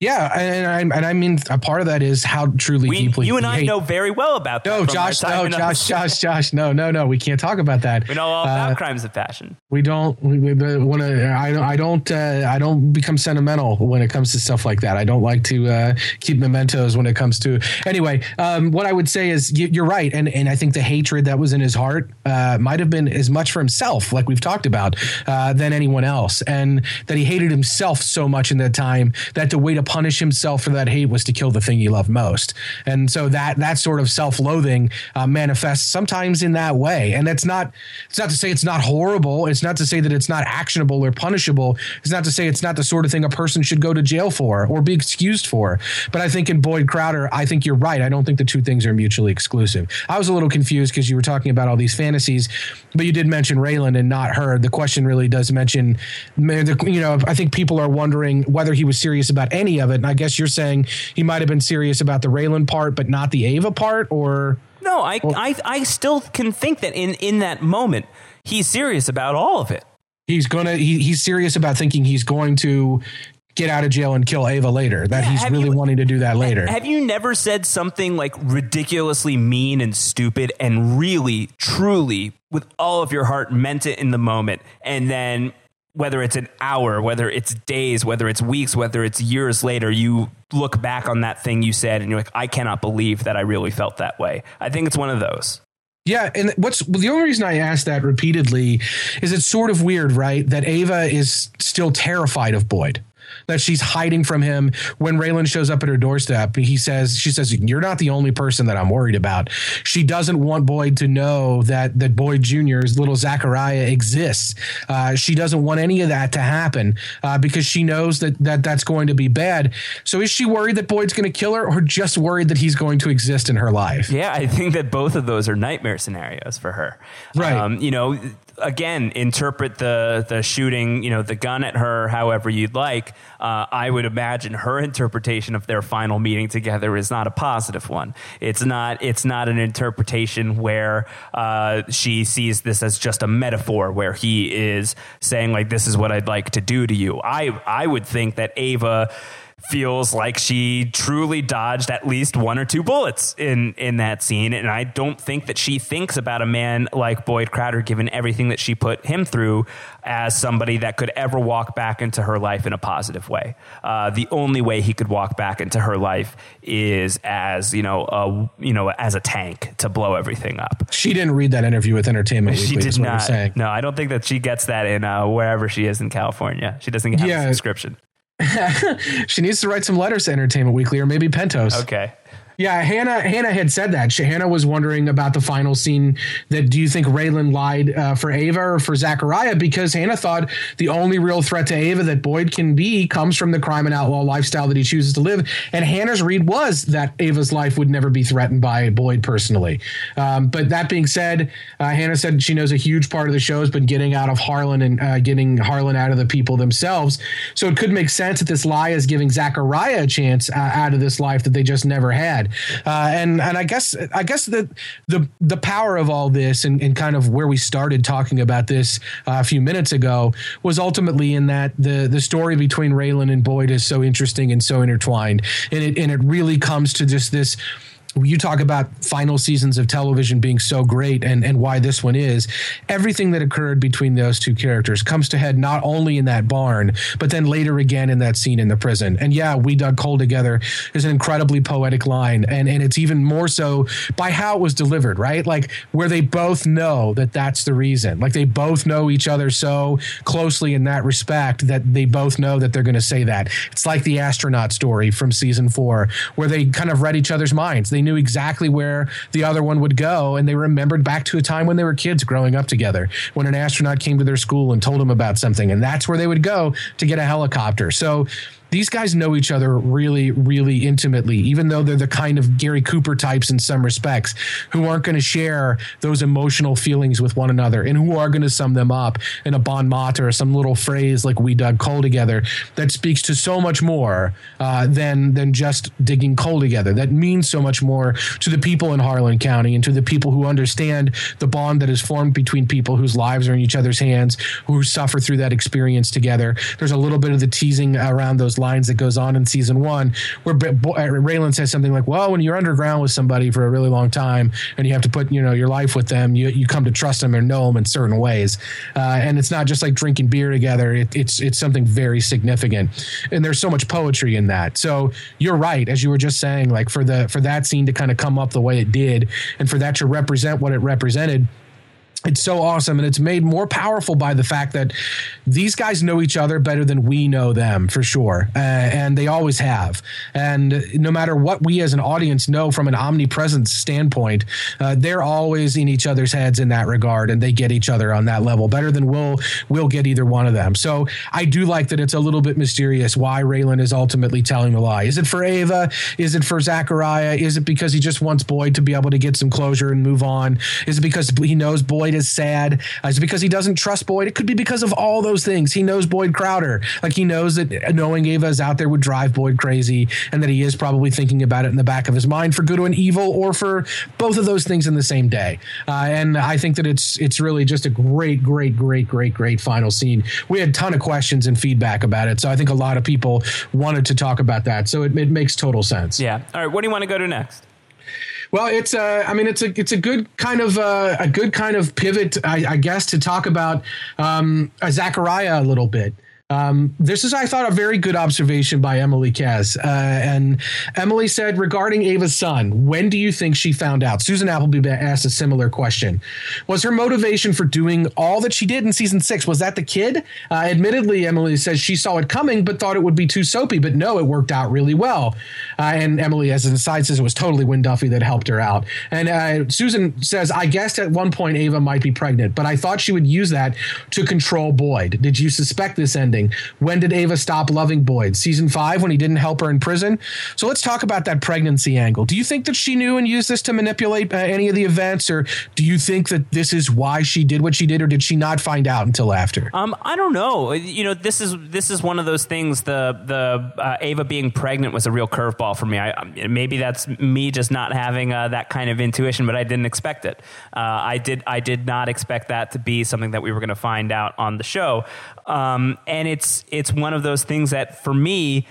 Yeah, and I, and I mean a part of that is how truly we, deeply you and I hate. know very well about that. No, Josh, no, Josh, Josh, Josh, no, no, no. We can't talk about that. We know all about uh, crimes of passion. We don't. We, we want to. I, I don't. Uh, I don't become sentimental when it comes to stuff like that. I don't like to uh, keep mementos when it comes to. Anyway, um, what I would say is you, are right, and and I think the hatred that was in his heart uh, might have been as much for himself, like we've talked about, uh, than anyone else, and that he hated himself so much in that time that to wait to punish himself for that hate was to kill the thing he loved most. And so that that sort of self-loathing uh, manifests sometimes in that way. And that's not it's not to say it's not horrible. It's not to say that it's not actionable or punishable. It's not to say it's not the sort of thing a person should go to jail for or be excused for. But I think in Boyd Crowder, I think you're right. I don't think the two things are mutually exclusive. I was a little confused because you were talking about all these fantasies, but you did mention Raylan and not her. The question really does mention, you know, I think people are wondering whether he was serious about any of it. And I guess you're saying he might have been serious about the Raylan part, but not the Ava part, or no? I, I I still can think that in in that moment he's serious about all of it. He's gonna. He, he's serious about thinking he's going to get out of jail and kill Ava later. That yeah, he's really you, wanting to do that later. Have you never said something like ridiculously mean and stupid and really, truly, with all of your heart, meant it in the moment, and then whether it's an hour, whether it's days, whether it's weeks, whether it's years later, you look back on that thing you said and you're like, I cannot believe that I really felt that way. I think it's one of those. Yeah, and what's the only reason I ask that repeatedly is it's sort of weird, right? That Ava is still terrified of Boyd that she's hiding from him. When Raylan shows up at her doorstep, he says, she says, you're not the only person that I'm worried about. She doesn't want Boyd to know that, that Boyd Jr.'s little Zachariah exists. Uh, she doesn't want any of that to happen uh, because she knows that, that that's going to be bad. So is she worried that Boyd's going to kill her or just worried that he's going to exist in her life? Yeah, I think that both of those are nightmare scenarios for her. Right. Um, you know, again, interpret the the shooting, you know, the gun at her however you'd like. Uh, I would imagine her interpretation of their final meeting together is not a positive one. It's not. It's not an interpretation where uh, she sees this as just a metaphor, where he is saying like, "This is what I'd like to do to you." I I would think that Ava feels like she truly dodged at least one or two bullets in in that scene and I don't think that she thinks about a man like Boyd Crowder given everything that she put him through as somebody that could ever walk back into her life in a positive way. Uh, the only way he could walk back into her life is as you know, a, you know, as a tank to blow everything up. She didn't read that interview with Entertainment Weekly. She did not. No, I don't think that she gets that in uh, wherever she is in California. She doesn't have yeah. a subscription. she needs to write some letters to Entertainment Weekly or maybe Pentos. Okay. Yeah, Hannah. Hannah had said that. Hannah was wondering about the final scene. That do you think Raylan lied uh, for Ava or for Zachariah? Because Hannah thought the only real threat to Ava that Boyd can be comes from the crime and outlaw lifestyle that he chooses to live. And Hannah's read was that Ava's life would never be threatened by Boyd personally. Um, but that being said, uh, Hannah said she knows a huge part of the show has been getting out of Harlan and uh, getting Harlan out of the people themselves. So it could make sense that this lie is giving Zachariah a chance uh, out of this life that they just never had. Uh, and and I guess I guess the the the power of all this and, and kind of where we started talking about this uh, a few minutes ago was ultimately in that the the story between Raylan and Boyd is so interesting and so intertwined, and it and it really comes to just this you talk about final seasons of television being so great and, and why this one is everything that occurred between those two characters comes to head not only in that barn but then later again in that scene in the prison. And yeah we dug coal together is an incredibly poetic line. And and it's even more so by how it was delivered right? Like where they both know that that's the reason. Like they both know each other so closely in that respect that they both know that they're going to say that. It's like the astronaut story from season four where they kind of read each other's minds. They knew exactly where the other one would go, and they remembered back to a time when they were kids growing up together, when an astronaut came to their school and told them about something, and that's where they would go to get a helicopter. So these guys know each other really, really intimately, even though they're the kind of Gary Cooper types in some respects who aren't going to share those emotional feelings with one another and who are going to sum them up in a bon mot or some little phrase like we dug coal together that speaks to so much more uh, than, than just digging coal together. That means so much more to the people in Harlan County and to the people who understand the bond that is formed between people whose lives are in each other's hands, who suffer through that experience together. There's a little bit of the teasing around those lines that goes on in season one, where uh, Raylan says something like, "Well, when you're underground with somebody for a really long time and you have to put you know your life with them, you you come to trust them or know them in certain ways, uh, and it's not just like drinking beer together. It, it's it's something very significant, and there's so much poetry in that. So you're right, as you were just saying, like for the for that scene to kind of come up the way it did, and for that to represent what it represented it's so awesome and it's made more powerful by the fact that these guys know each other better than we know them for sure uh, and they always have. And no matter what we as an audience know from an omnipresence standpoint uh, they're always in each other's heads in that regard and they get each other on that level better than we'll we'll get either one of them. So i do like that it's a little bit mysterious why raylan is ultimately telling the lie. Is it for ava? Is it for zachariah? Is it because he just wants boyd to be able to get some closure and move on? Is it because he knows boyd Boyd is sad? Uh, is it because he doesn't trust Boyd? It could be because of all those things. He knows Boyd Crowder. Like he knows that knowing Ava is out there would drive Boyd crazy and that he is probably thinking about it in the back of his mind for good or evil or for both of those things in the same day. Uh, and I think that it's it's really just a great, great, great, great, great final scene. We had a ton of questions and feedback about it. So I think a lot of people wanted to talk about that. So it, it makes total sense. Yeah. All right. What do you want to go to next? Well, it's a. I mean, it's a it's a good kind of uh, a good kind of pivot, I, I guess, to talk about um, Zachariah a little bit. Um, this is, I thought, a very good observation by Emily Kaz. Uh, and Emily said regarding Ava's son, when do you think she found out? Susan Appleby asked a similar question. Was her motivation for doing all that she did in season six, was that the kid? Uh, admittedly, Emily says she saw it coming, but thought it would be too soapy. But no, it worked out really well. Uh, and Emily, as an aside, says it was totally Wynn Duffy that helped her out. And uh, Susan says, I guessed at one point Ava might be pregnant, but I thought she would use that to control Boyd. Did you suspect this ending? Ending. When did Ava stop loving Boyd? Season five, when he didn't help her in prison. So let's talk about that pregnancy angle. Do you think that she knew and used this to manipulate uh, any of the events, or do you think that this is why she did what she did, or did she not find out until after? Um, I don't know. You know, this is this is one of those things. The the uh, Ava being pregnant was a real curveball for me. I, maybe that's me just not having uh, that kind of intuition, but I didn't expect it. Uh, I did I did not expect that to be something that we were going to find out on the show. Um, and it's it's one of those things that for me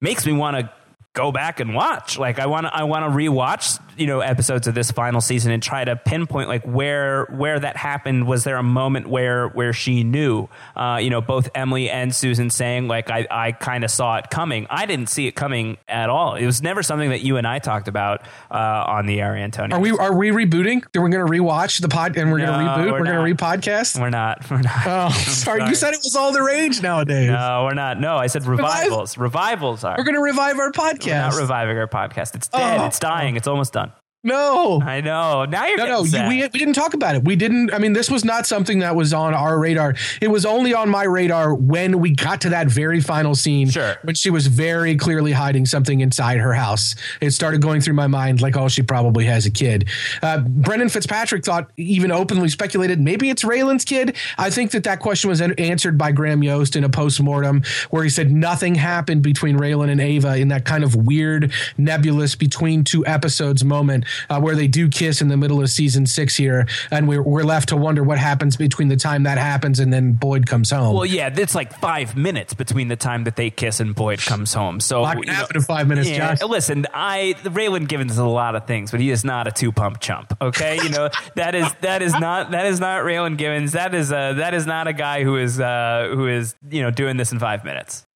makes me want to go back and watch. Like I want to I want to rewatch you know episodes of this final season and try to pinpoint like where where that happened. Was there a moment where where she knew? Uh, you know, both Emily and Susan saying like I I kind of saw it coming. I didn't see it coming at all. It was never something that you and I talked about uh, on the air, Antonio. Are we are we rebooting? We're going to rewatch the pod and we're no, going to reboot. We're, we're going to repodcast. We're not. We're not. Oh, sorry. sorry. You said it was all the rage nowadays. No, we're not. No, I said revivals. Revive- revivals are. We're going to revive our podcast. We're not reviving our podcast. It's oh. dead. Oh. It's dying. It's almost done. No, I know. Now you're no, no. Sad. We we didn't talk about it. We didn't. I mean, this was not something that was on our radar. It was only on my radar when we got to that very final scene. Sure. When she was very clearly hiding something inside her house. It started going through my mind like, oh, she probably has a kid. Uh, Brendan Fitzpatrick thought, even openly speculated, maybe it's Raylan's kid. I think that that question was answered by Graham Yost in a post mortem where he said nothing happened between Raylan and Ava in that kind of weird, nebulous between two episodes moment uh, where they do kiss in the middle of season six here, and we're we're left to wonder what happens between the time that happens and then Boyd comes home. Well, yeah, it's like five minutes between the time that they kiss and Boyd comes home. So not gonna happen in five minutes, yeah, Josh. Listen, I Raylan Givens is a lot of things, but he is not a two pump chump. Okay, you know that is that is not that is not Raylan Givens. That is a that is not a guy who is uh, who is you know doing this in five minutes.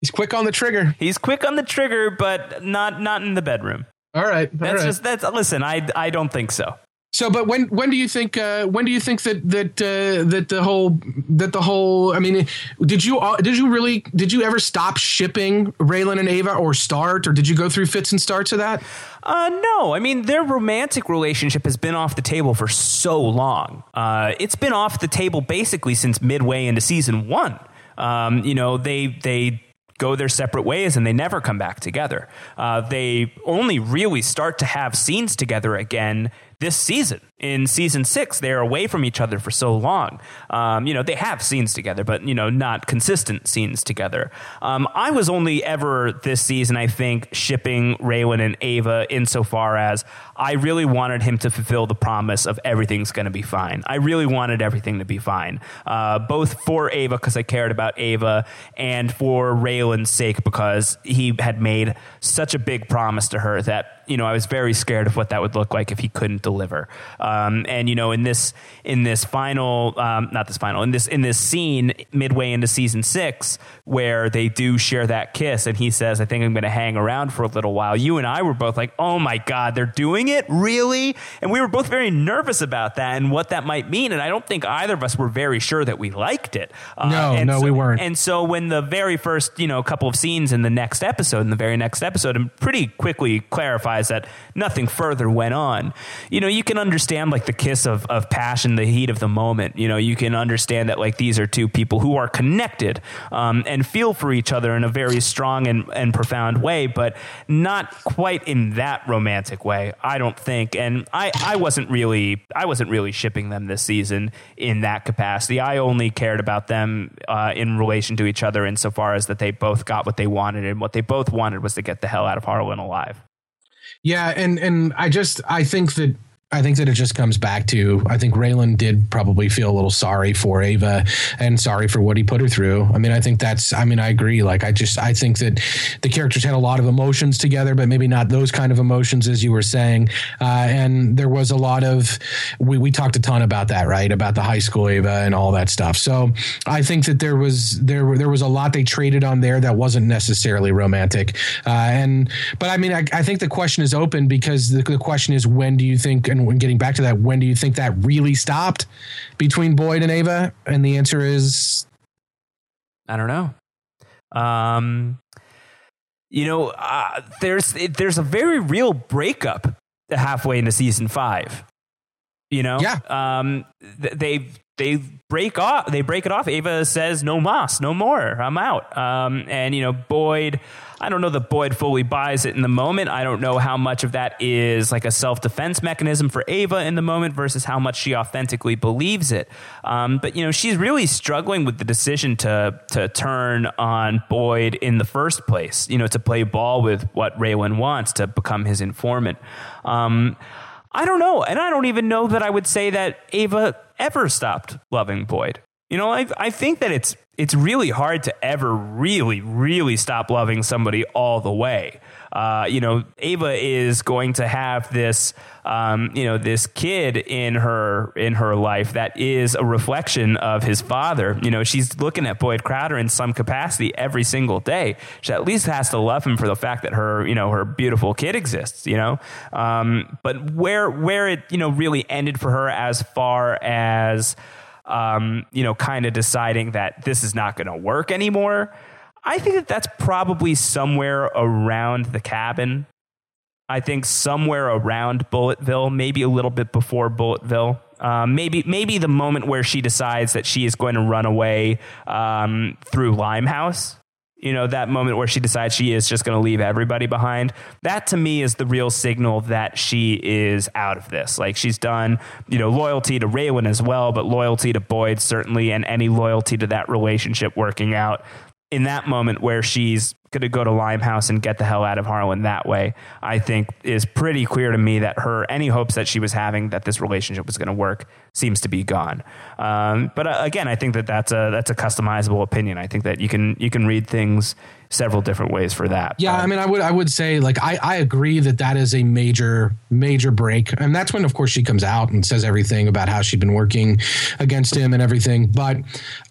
He's quick on the trigger. He's quick on the trigger, but not not in the bedroom. All right. All that's right. just that's listen. I I don't think so. So, but when when do you think uh, when do you think that that uh, that the whole that the whole I mean, did you did you really did you ever stop shipping Raylan and Ava or start or did you go through fits and starts of that? Uh, no, I mean their romantic relationship has been off the table for so long. Uh, it's been off the table basically since midway into season one. Um, you know, they they go their separate ways and they never come back together. Uh, they only really start to have scenes together again this season in season six, they're away from each other for so long. Um, you know, they have scenes together, but, you know, not consistent scenes together. Um, I was only ever this season, I think, shipping Raylan and Ava insofar as I really wanted him to fulfill the promise of everything's going to be fine. I really wanted everything to be fine, uh, both for Ava because I cared about Ava and for Raylan's sake because he had made such a big promise to her that, you know, I was very scared of what that would look like if he couldn't deliver. Um, and you know, in this in this final, um, not this final, in this in this scene midway into season six, where they do share that kiss, and he says, "I think I'm going to hang around for a little while." You and I were both like, "Oh my god, they're doing it, really?" And we were both very nervous about that and what that might mean. And I don't think either of us were very sure that we liked it. Uh, no, no, so, we weren't. And so when the very first, you know, couple of scenes in the next episode, in the very next episode, and pretty quickly clarified realize that nothing further went on. You know, you can understand like the kiss of, of passion, the heat of the moment. You know, you can understand that like these are two people who are connected um, and feel for each other in a very strong and, and profound way, but not quite in that romantic way, I don't think. And I, I wasn't really I wasn't really shipping them this season in that capacity. I only cared about them uh, in relation to each other insofar as that they both got what they wanted, and what they both wanted was to get the hell out of Harlan alive. Yeah, and and I just I think that I think that it just comes back to I think Raylan did probably feel a little sorry for Ava and sorry for what he put her through. I mean, I think that's I mean, I agree. Like I just I think that the characters had a lot of emotions together, but maybe not those kind of emotions as you were saying. Uh, and there was a lot of we we talked a ton about that, right? About the high school Ava and all that stuff. So I think that there was there there was a lot they traded on there that wasn't necessarily romantic. Uh, and but I mean, I, I think the question is open because the, the question is when do you think and when getting back to that, when do you think that really stopped between Boyd and Ava? And the answer is, I don't know. Um, you know, uh, there's there's a very real breakup halfway into season five. You know, yeah. Um, they they break off. They break it off. Ava says, "No mas, no more. I'm out." Um, and you know, Boyd I don't know that Boyd fully buys it in the moment. I don't know how much of that is like a self defense mechanism for Ava in the moment versus how much she authentically believes it. Um, but you know, she's really struggling with the decision to to turn on Boyd in the first place. You know, to play ball with what Raylan wants to become his informant. Um, I don't know, and I don't even know that I would say that Ava ever stopped loving Boyd. You know, I I think that it's it's really hard to ever really, really stop loving somebody all the way. Uh, you know, Ava is going to have this, um, you know, this kid in her in her life that is a reflection of his father. You know, she's looking at Boyd Crowder in some capacity every single day. She at least has to love him for the fact that her, you know, her beautiful kid exists. You know, um, but where where it you know really ended for her as far as um, you know, kind of deciding that this is not going to work anymore. I think that that's probably somewhere around the cabin. I think somewhere around Bulletville, maybe a little bit before Bulletville. Um, maybe maybe the moment where she decides that she is going to run away um, through Limehouse you know, that moment where she decides she is just going to leave everybody behind. That to me is the real signal that she is out of this. Like she's done, you know, loyalty to Raylan as well, but loyalty to Boyd certainly, and any loyalty to that relationship working out in that moment where she's going to go to Limehouse and get the hell out of Harlan that way, I think is pretty clear to me that her any hopes that she was having that this relationship was going to work seems to be gone. Um, but uh, again, I think that that's a that's a customizable opinion. I think that you can you can read things several different ways for that. Yeah, um, I mean, I would I would say like I I agree that that is a major major break, and that's when of course she comes out and says everything about how she'd been working against him and everything. But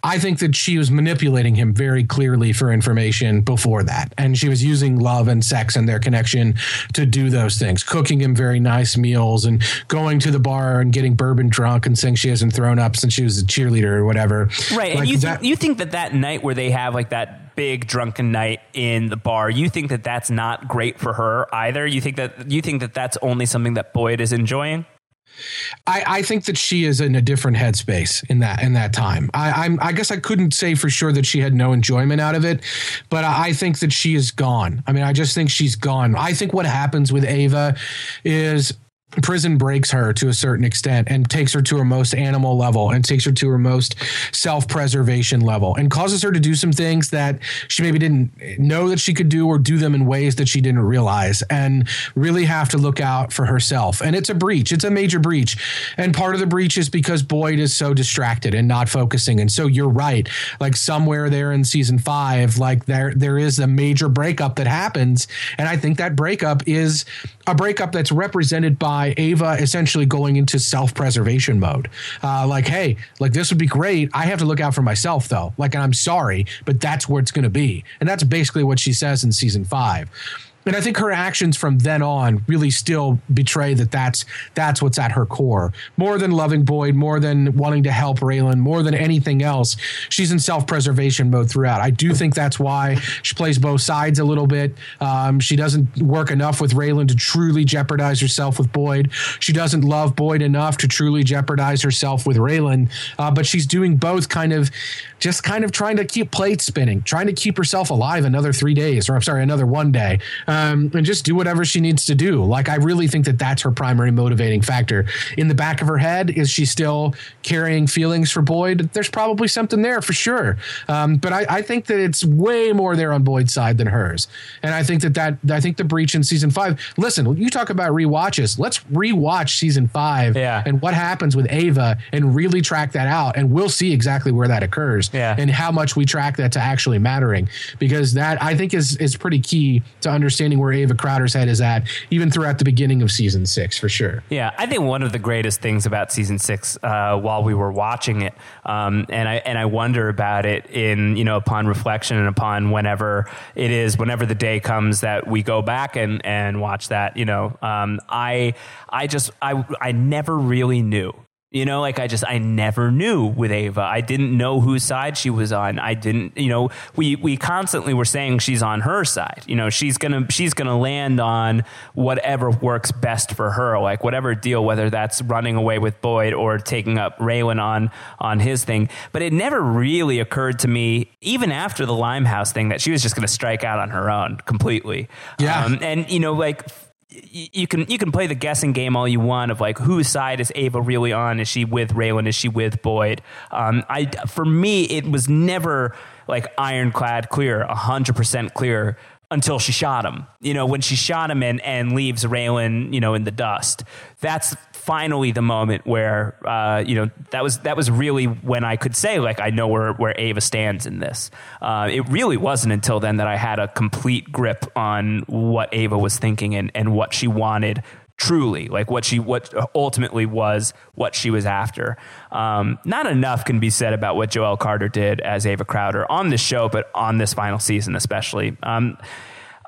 I think that she was manipulating him very clearly for information before that, and she was using love and sex and their connection to do those things, cooking him very nice meals and going to the bar and getting bourbon drunk and saying she hasn't thrown up since she was a cheerleader or whatever. Right, like and you that, th- you think that that night where they have like that big drunken night in the bar. You think that that's not great for her either. You think that you think that that's only something that Boyd is enjoying. I, I, think that she is in a different headspace in that in that time. I, I'm I guess I couldn't say for sure that she had no enjoyment out of it, but I, I think that she is gone. I mean, I just think she's gone. I think what happens with Ava is prison breaks her to a certain extent and takes her to her most animal level and takes her to her most self-preservation level and causes her to do some things that she maybe didn't know that she could do or do them in ways that she didn't realize and really have to look out for herself. And it's a breach. It's a major breach. And part of the breach is because boyd is so distracted and not focusing. And so you're right. Like somewhere there in season 5 like there there is a major breakup that happens. And i think that breakup is a breakup that's represented by by Ava essentially going into self preservation mode. Uh, like, hey, like this would be great. I have to look out for myself though. Like, and I'm sorry, but that's where it's going to be. And that's basically what she says in season five. And I think her actions from then on really still betray that that's that's what's at her core. More than loving Boyd, more than wanting to help Raylan, more than anything else, she's in self preservation mode throughout. I do think that's why she plays both sides a little bit. Um, she doesn't work enough with Raylan to truly jeopardize herself with Boyd. She doesn't love Boyd enough to truly jeopardize herself with Raylan. Uh, but she's doing both kind of just kind of trying to keep plates spinning, trying to keep herself alive another three days, or I'm sorry, another one day, um, and just do whatever she needs to do. Like, I really think that that's her primary motivating factor. In the back of her head, is she still carrying feelings for Boyd? There's probably something there for sure. Um, but I, I think that it's way more there on Boyd's side than hers. And I think that that, I think the breach in season five, listen, you talk about rewatches. Let's rewatch season five Yeah. and what happens with Ava and really track that out. And we'll see exactly where that occurs Yeah. and how much we track that to actually mattering because that I think is is pretty key to understanding where Ava Crowder's head is at even throughout the beginning of season six for sure. Yeah, I think one of the greatest things about season six, uh, while we were watching it, um, and I and I wonder about it in you know upon reflection and upon whenever it is, whenever the day comes that we go back and and watch that. You know, um, I I just I I never really knew. You know, like I just I never knew with Ava. I didn't know whose side she was on. I didn't, you know, we we constantly were saying she's on her side. You know, she's gonna she's gonna land on whatever works best for her, like whatever deal, whether that's running away with Boyd or taking up Raylan on on his thing. But it never really occurred to me, even after the Limehouse thing, that she was just gonna strike out on her own completely. Yeah. Um, and you know, like you can you can play the guessing game all you want of like whose side is Ava really on? Is she with Raylan? Is she with Boyd? Um, I for me it was never like ironclad clear, hundred percent clear until she shot him. You know, when she shot him and and leaves Raylan, you know, in the dust. That's finally the moment where uh, you know that was that was really when I could say like I know where where Ava stands in this. Uh, it really wasn't until then that I had a complete grip on what Ava was thinking and and what she wanted truly like what she what ultimately was what she was after um, not enough can be said about what joelle carter did as ava crowder on this show but on this final season especially um,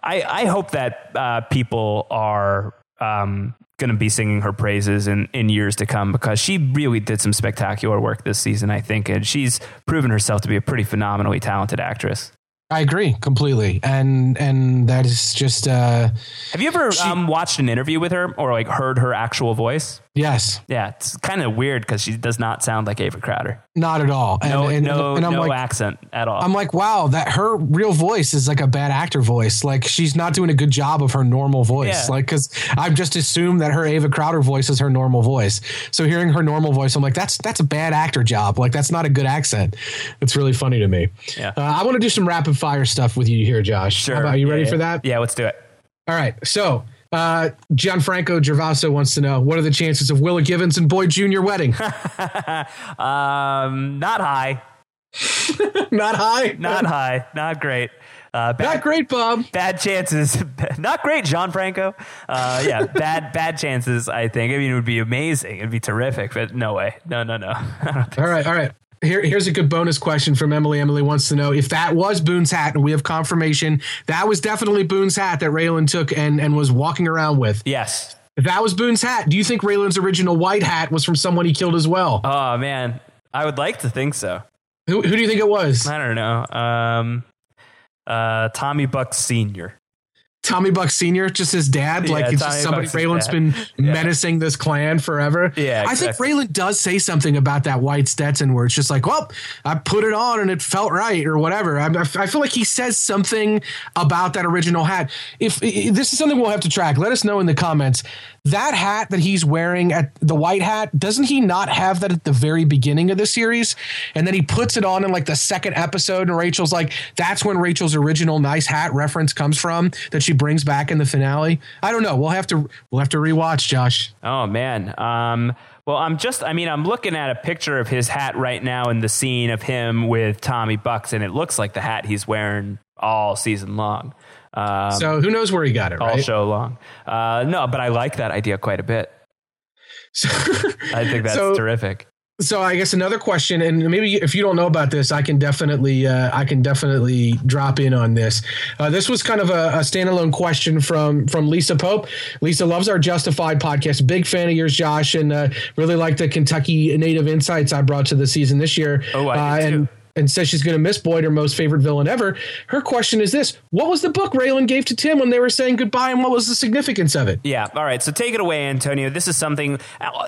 I, I hope that uh, people are um, going to be singing her praises in, in years to come because she really did some spectacular work this season, I think. And she's proven herself to be a pretty phenomenally talented actress. I agree completely, and and that is just uh, Have you ever um, watched an interview with her or like heard her actual voice? Yes, Yeah, it's kind of weird because she does not sound like Ava Crowder. not at all. And, No, and, no, and I'm no like, accent at all. I'm like, wow, that her real voice is like a bad actor voice. Like she's not doing a good job of her normal voice. Yeah. Like, cause I've just assumed that her Ava Crowder voice is her normal voice. So hearing her normal voice, I'm like, that's that's a bad actor job. Like that's not a good accent. It's really funny to me. Yeah. Uh, I want to do some rapid fire stuff with you here, Josh. sure. How about, are you Yeah, ready yeah. for that? Yeah, let's do it. All right. So. Uh, Gianfranco Gervaso wants to know what are the chances of Willa Givens and Boyd Jr. wedding? Um, not high, not high. not high, not great. Uh, bad, Not great, Bob. bad chances. Not great, John Franco. Uh, yeah, bad bad chances. I think. I mean, it would be amazing. It'd be terrific, but no way. No, no, no. I don't think- All right, all right. Here, here's a good bonus question from Emily. Emily wants to know if that was Boone's hat, and we have confirmation that was definitely Boone's hat that Raylan took and, and was walking around with. yes. If that was Boone's hat, do you think Raylan's original white hat was from someone he killed as well? Oh man, I would like to think so. who, who do you think it was? I don't know. Um, uh, Tommy Buck Senior. Tommy Buck Sr., just his dad? Yeah, like it's Tommy just somebody Raylan's been Yeah. menacing this clan forever. Yeah, I think exactly. Raylan does say something about that white Stetson where it's just like, well, I put it on and it felt right or whatever. I, I feel like he says something about that original hat. If, if this is something we'll have to track, let us know in the comments. That hat that he's wearing at the white hat, doesn't he not have that at the very beginning of the series? And then he puts it on in like the second episode, and Rachel's like, that's when Rachel's original nice hat reference comes from that she brings back in the finale. I don't know. We'll have to we'll have to rewatch, Josh. Oh man. Um, well, I'm just. I mean, I'm looking at a picture of his hat right now in the scene of him with Tommy Bucks, and it looks like the hat he's wearing all season long. Um, So who knows where he got it, all right? show long. Uh, no, but I like that idea quite a bit. So, I think that's so, terrific. So I guess another question, and maybe if you don't know about this, I can definitely uh, I can definitely drop in on this. Uh, this was kind of a, a, standalone question from from Lisa Pope. Lisa loves our Justified podcast, big fan of yours, Josh, and uh, really like the Kentucky native insights I brought to the season this year. Oh, I uh, do and, and says she's going to miss Boyd, her most favorite villain ever. Her question is this What was the book Raylan gave to Tim when they were saying goodbye, and what was the significance of it? Yeah. All right. So take it away, Antonio. This is something,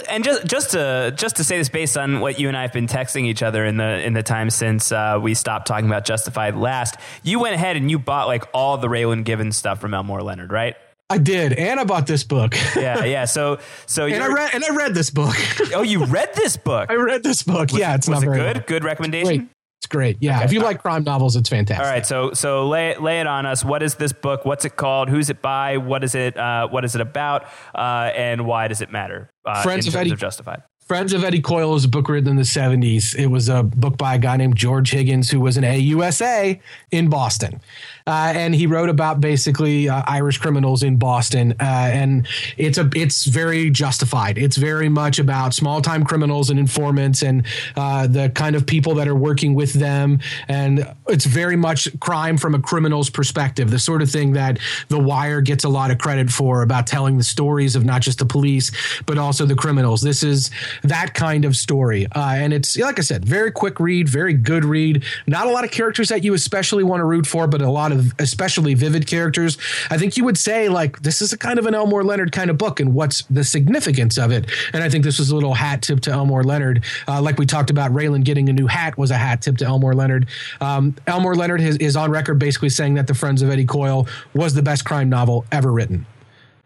and just just to just to say this based on what you and I have been texting each other in the in the time since uh, we stopped talking about Justified last. You went ahead and you bought like all the Raylan Givens stuff from Elmore Leonard, right? I did, and I bought this book. yeah, yeah. So, so and I read and I read this book. oh, you read this book? I read this book. Was, yeah, it's not it very good. Good recommendation. It's great. Yeah, okay. if you like crime novels, it's fantastic. All right, so so lay lay it on us. What is this book? What's it called? Who's it by? What is it? Uh, what is it about? Uh, and why does it matter? Uh, Friends of Eddie of Justified. Friends of Eddie Coyle is a book written in the 70s. It was a book by a guy named George Higgins, who was an AUSA in Boston. Uh, and he wrote about basically uh, Irish criminals in Boston. Uh, and it's a it's very justified. It's very much about small time criminals and informants and uh, the kind of people that are working with them. And it's very much crime from a criminal's perspective, the sort of thing that The Wire gets a lot of credit for about telling the stories of not just the police, but also the criminals. This is that kind of story. Uh, and it's, like I said, very quick read, very good read. Not a lot of characters that you especially want to root for, but a lot of especially vivid characters. I think you would say, like, this is a kind of an Elmore Leonard kind of book, and what's the significance of it? And I think this was a little hat tip to Elmore Leonard. Uh, like we talked about, Raylan getting a new hat was a hat tip to Elmore Leonard. Um, Elmore Leonard is on record basically saying that The Friends of Eddie Coyle was the best crime novel ever written.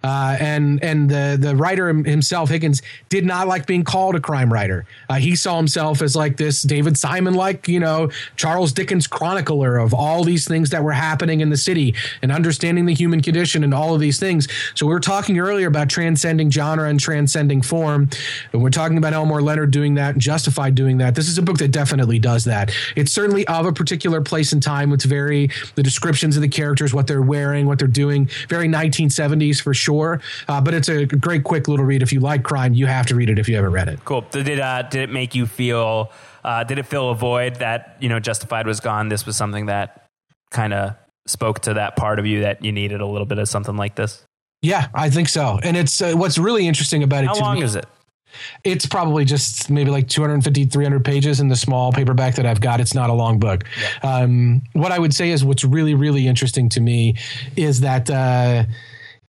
Uh, and and the the writer himself Higgins did not like being called a crime writer. Uh, he saw himself as like this David Simon like you know Charles Dickens chronicler of all these things that were happening in the city and understanding the human condition and all of these things. So we were talking earlier about transcending genre and transcending form, and we're talking about Elmore Leonard doing that Justified doing that. This is a book that definitely does that. It's certainly of a particular place and time. It's very the descriptions of the characters, what they're wearing, what they're doing, very 1970s for sure sure. Uh, but it's a great, quick little read. If you like crime, you have to read it if you haven't read it. Cool. Did it, uh, did it make you feel, uh, did it fill a void that, you know, Justified was gone? This was something that kind of spoke to that part of you that you needed a little bit of something like this? Yeah, I think so. And it's uh, what's really interesting about it. How long me, is it? It's probably just maybe like 250, 300 pages in the small paperback that I've got. It's not a long book. Yeah. Um, what I would say is what's really, really interesting to me is that uh,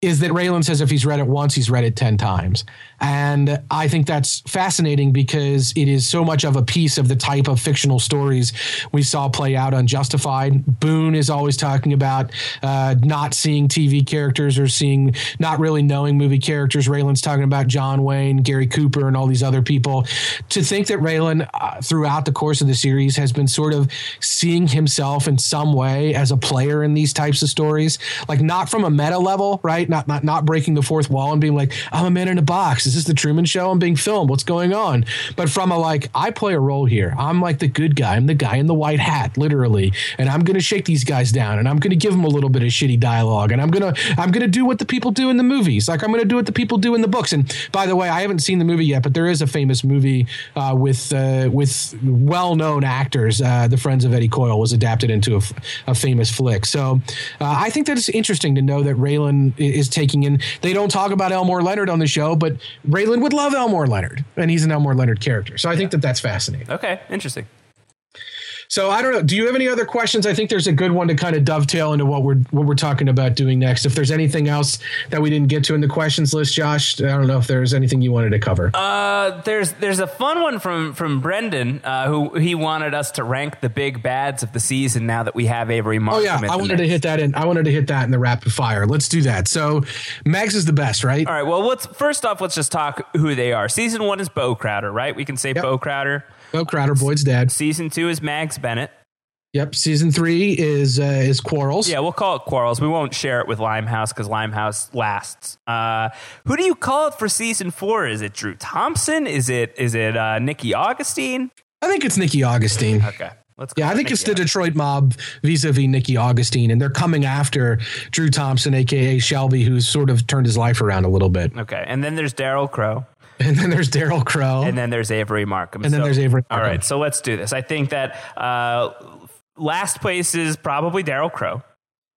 is that Raylan says if he's read it once, he's read it 10 times. And I think that's fascinating because it is so much of a piece of the type of fictional stories we saw play out on Justified. Boon is always talking about uh, not seeing TV characters or seeing, not really knowing movie characters. Raylan's talking about John Wayne, Gary Cooper, and all these other people. To think that Raylan, uh, throughout the course of the series, has been sort of seeing himself in some way as a player in these types of stories, like not from a meta level, right? Not not not breaking the fourth wall and being like, I'm a man in a box. Is this the Truman Show? I'm being filmed. What's going on? But from a like, I play a role here. I'm like the good guy. I'm the guy in the white hat, literally, and I'm gonna shake these guys down, and I'm gonna give them a little bit of shitty dialogue, and I'm gonna I'm gonna do what the people do in the movies, like I'm gonna do what the people do in the books. And by the way, I haven't seen the movie yet, but there is a famous movie uh, with uh, with well known actors. Uh, the Friends of Eddie Coyle was adapted into a, a famous flick. So uh, I think that it's interesting to know that Raylan is taking in. They don't talk about Elmore Leonard on the show, but Raylan would love Elmore Leonard, and he's an Elmore Leonard character. So I think that that's fascinating. Okay, interesting. So I don't know. Do you have any other questions? I think there's a good one to kind of dovetail into what we're what we're talking about doing next. If there's anything else that we didn't get to in the questions list, Josh, I don't know if there's anything you wanted to cover. Uh, there's there's a fun one from from Brendan uh, who he wanted us to rank the big bads of the season. Now that we have Avery Markham. Oh yeah, I wanted to hit that in. I wanted to hit that in the rapid fire. Let's do that. So Mags is the best, right? All right. Well, let's first off let's just talk who they are. Season one is Bo Crowder, right? We can say yep. Bo Crowder. Bo Crowder, Boyd's dad. Season two is Mags Bennett. Yep, season three is uh, is Quarles. Yeah, we'll call it Quarles. We won't share it with Limehouse because Limehouse lasts. Uh, who do you call it for season four? Is it Drew Thompson? Is it is it uh, Nikki Augustine? I think it's Nikki Augustine. Okay. Let's yeah, I think it's the Detroit mob vis-a-vis Nikki Augustine, and they're coming after Drew Thompson, aka Shelby, who's sort of turned his life around a little bit. Okay, and then there's Daryl Crowe. And then there's Daryl Crowe. And then there's Avery Markham. And then there's Avery All Markham. right, so let's do this. I think that uh, last place is probably Daryl Crowe.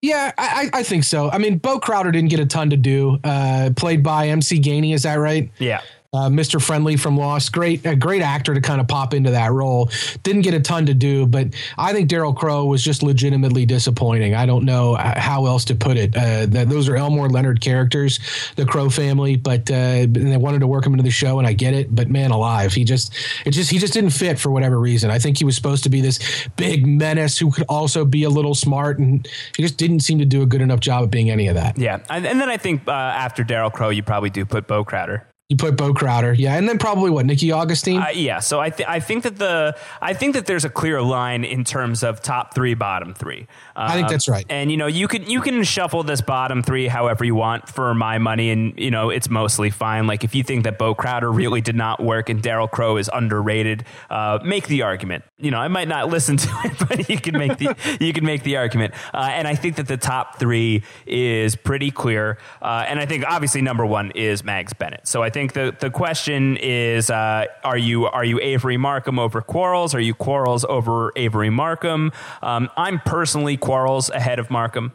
Yeah, I, I I think so. I mean, Bo Crowder didn't get a ton to do. Uh, played by MC Gainey, is that right? Yeah. Uh, Mr. Friendly from Lost. Great, a great actor to kind of pop into that role. Didn't get a ton to do, but I think Daryl Crowe was just legitimately disappointing. I don't know uh, how else to put it. Uh, those are Elmore Leonard characters, the Crowe family, but uh, they wanted to work him into the show, and I get it. But man, alive, he just it just he just didn't fit for whatever reason. I think he was supposed to be this big menace who could also be a little smart, and he just didn't seem to do a good enough job of being any of that. Yeah. And, and then I think uh, after Daryl Crowe, you probably do put Bo Crowder. You put Bo Crowder, yeah, and then probably what Nikki Augustine. Uh, yeah, so I, th- I think that the I think that there's a clear line in terms of top three, bottom three. I think Um, that's right. And you know, you can you can shuffle this bottom three however you want for my money, and you know it's mostly fine. Like if you think that Bo Crowder really did not work and Daryl Crowe is underrated, uh, make the argument. You know, I might not listen to it, but you can make the you can make the argument. Uh, and I think that the top three is pretty clear. Uh, and I think obviously number one is Mags Bennett. So I think the the question is, uh, are you are you Avery Markham over Quarles? Are you Quarles over Avery Markham? Um, I'm personally Quarles ahead of Markham.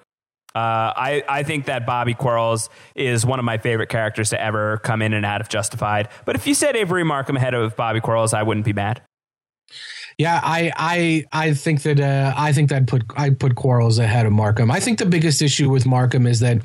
Uh, I, I think that Bobby Quarles is one of my favorite characters to ever come in and out of Justified. But if you said Avery Markham ahead of Bobby Quarles, I wouldn't be mad. Yeah, I I I think that uh, I think that put I put Quarles ahead of Markham. I think the biggest issue with Markham is that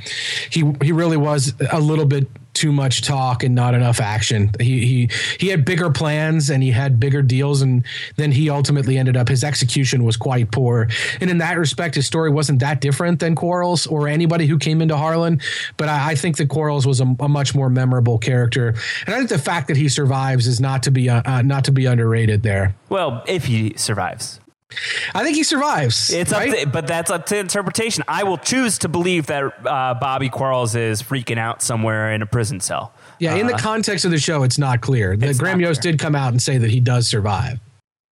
he he really was a little bit too much talk and not enough action. He he he had bigger plans and he had bigger deals, and then he ultimately ended up his execution was quite poor. And in that respect, his story wasn't that different than Quarles or anybody who came into Harlan. But I, I think that Quarles was a, a much more memorable character, and I think the fact that he survives is not to be uh, uh, not to be underrated there. Well, if he survives. I think he survives. It's right? up to, but that's up to interpretation. I will choose to believe that uh, Bobby Quarles is freaking out somewhere in a prison cell. yeah, in the context of the show, it's not clear. The Graham Yost did come out and say that he does survive.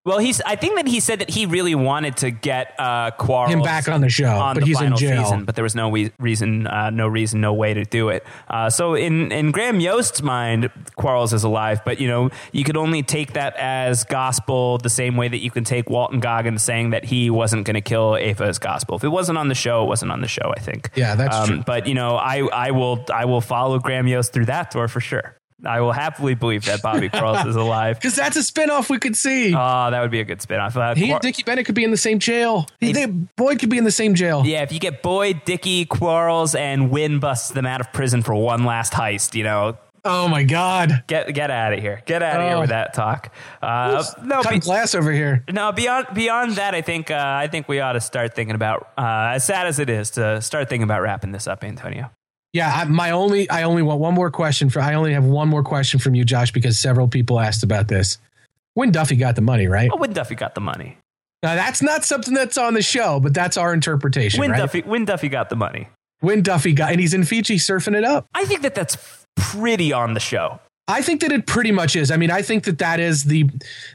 Well, he's. I think that he said that he really wanted to get uh, Quarles Him back on the show, on but the he's in jail. season, but there was no we- reason, uh, no reason, no way to do it. Uh, so in in Graham Yost's mind, Quarles is alive, but you know you could only take that as gospel the same way that you can take Walton Goggins saying that he wasn't going to kill Ava as gospel. If it wasn't on the show, it wasn't on the show. I think. Yeah, that's true. But you know, I I will I will follow Graham Yost through that door for sure. I will happily believe that Bobby Quarles is alive. Because that's a spinoff we could see. Oh, that would be a good spin-off. Uh, he Quar- and Dickie Bennett could be in the same jail. He, they, Boyd could be in the same jail. Yeah, if you get Boyd, Dickie, Quarles, and Wynn busts them out of prison for one last heist, you know, Oh my God. get get out of here. Get out of here Oh. with that talk. Uh, no, Cutting be- glass over here. no, beyond beyond that, I think uh, I think we ought to start thinking about, uh, as sad as it is, to start thinking about wrapping this up, Antonio. Yeah, I, my only I only want one more question for I only have one more question from you, Josh, because several people asked about this. Wynn Duffy got the money, right? Oh, Wynn Duffy got the money. Now that's not something that's on the show, but that's our interpretation, Wynn right? Duffy. Wynn Duffy got the money. Wynn Duffy got and he's in Fiji surfing it up. I think that that's pretty on the show. I think that it pretty much is. I mean, I think that that is the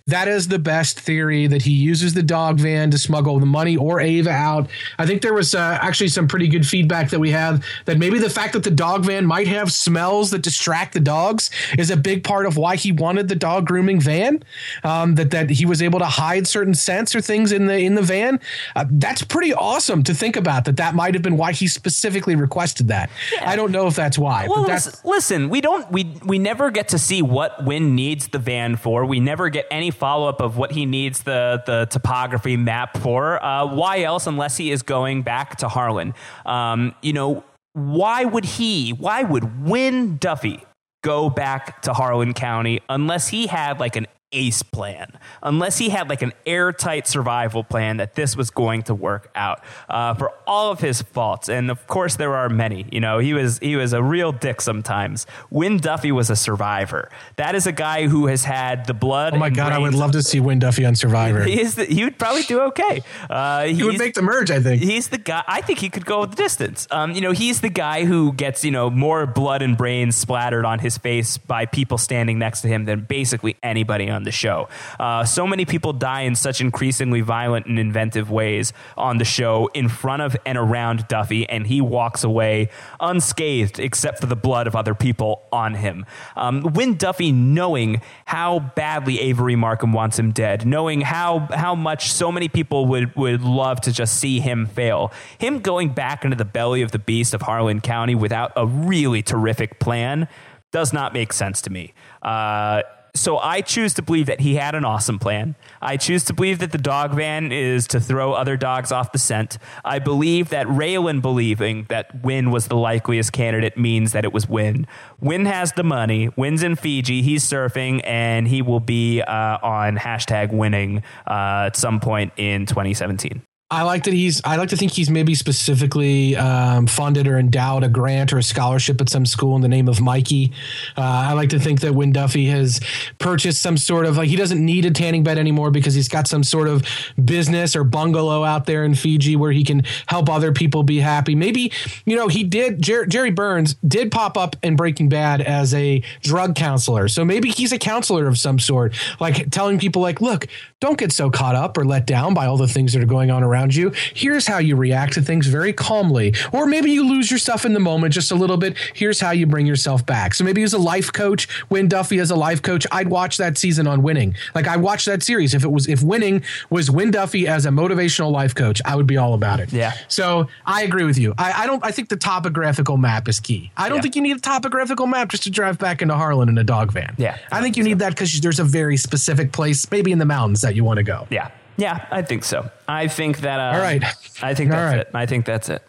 that is the best theory that he uses the dog van to smuggle the money or Ava out. I think there was uh, actually some pretty good feedback that we have that maybe the fact that the dog van might have smells that distract the dogs is a big part of why he wanted the dog grooming van. Um, that that he was able to hide certain scents or things in the in the van. Uh, that's pretty awesome to think about. That that might have been why he specifically requested that. I don't know if that's why, Well, but that's listen, listen, we don't we we never get to see what Wynn needs the van for. We never get any follow up of what he needs the the topography map for. Uh, why else, unless he is going back to Harlan? Um, you know, why would he? Why would Wynn Duffy go back to Harlan County unless he had like an ace plan, unless he had like an airtight survival plan that this was going to work out uh, for all of his faults. And of course, there are many. You know, he was he was a real dick sometimes. Wynn Duffy was a survivor. That is a guy who has had the blood. Oh my god, I would love to see Wynn Duffy on Survivor. He is. The, he would probably do okay. Uh, He would make the merge, I think. He's the guy. I think he could go the distance. Um, you know, he's the guy who gets you know more blood and brains splattered on his face by people standing next to him than basically anybody on on the show. Uh, so many people die in such increasingly violent and inventive ways on the show in front of and around Duffy, and he walks away unscathed except for the blood of other people on him. Um, Wynn Duffy, knowing how badly Avery Markham wants him dead, knowing how how much so many people would would love to just see him fail, him going back into the belly of the beast of Harlan County without a really terrific plan does not make sense to me. Uh, so I choose to believe that he had an awesome plan. I choose to believe that the dog van is to throw other dogs off the scent. I believe that Raylan believing that Wynn was the likeliest candidate means that it was Wynn. Wynn has the money. Wynn's in Fiji. He's surfing, and he will be uh, on hashtag winning uh, at some point in 2017. I like that he's. I like to think he's maybe specifically um, funded or endowed a grant or a scholarship at some school in the name of Mikey. Uh, I like to think that Wynn Duffy has purchased some sort of like he doesn't need a tanning bed anymore because he's got some sort of business or bungalow out there in Fiji where he can help other people be happy. Maybe you know he did. Jer- Jere Burns did pop up in Breaking Bad as a drug counselor, so maybe he's a counselor of some sort, like telling people like, look, don't get so caught up or let down by all the things that are going on around you. Here's how you react to things very calmly. Or maybe you lose yourself in the moment just a little bit. Here's how you bring yourself back. So maybe as a life coach, Wynn Duffy as a life coach, I'd watch that season on winning. Like I watched that series. If it was if winning was Wynn Duffy as a motivational life coach, I would be all about it. Yeah. So I agree with you. I, I don't I think the topographical map is key. I don't Yeah. think you need a topographical map just to drive back into Harlan in a dog van. Yeah. I think you need that because there's a very specific place, maybe in the mountains, that you want to go. Yeah. Yeah, I think so. I think that. Uh, All right. I think that's right. it. I think that's it.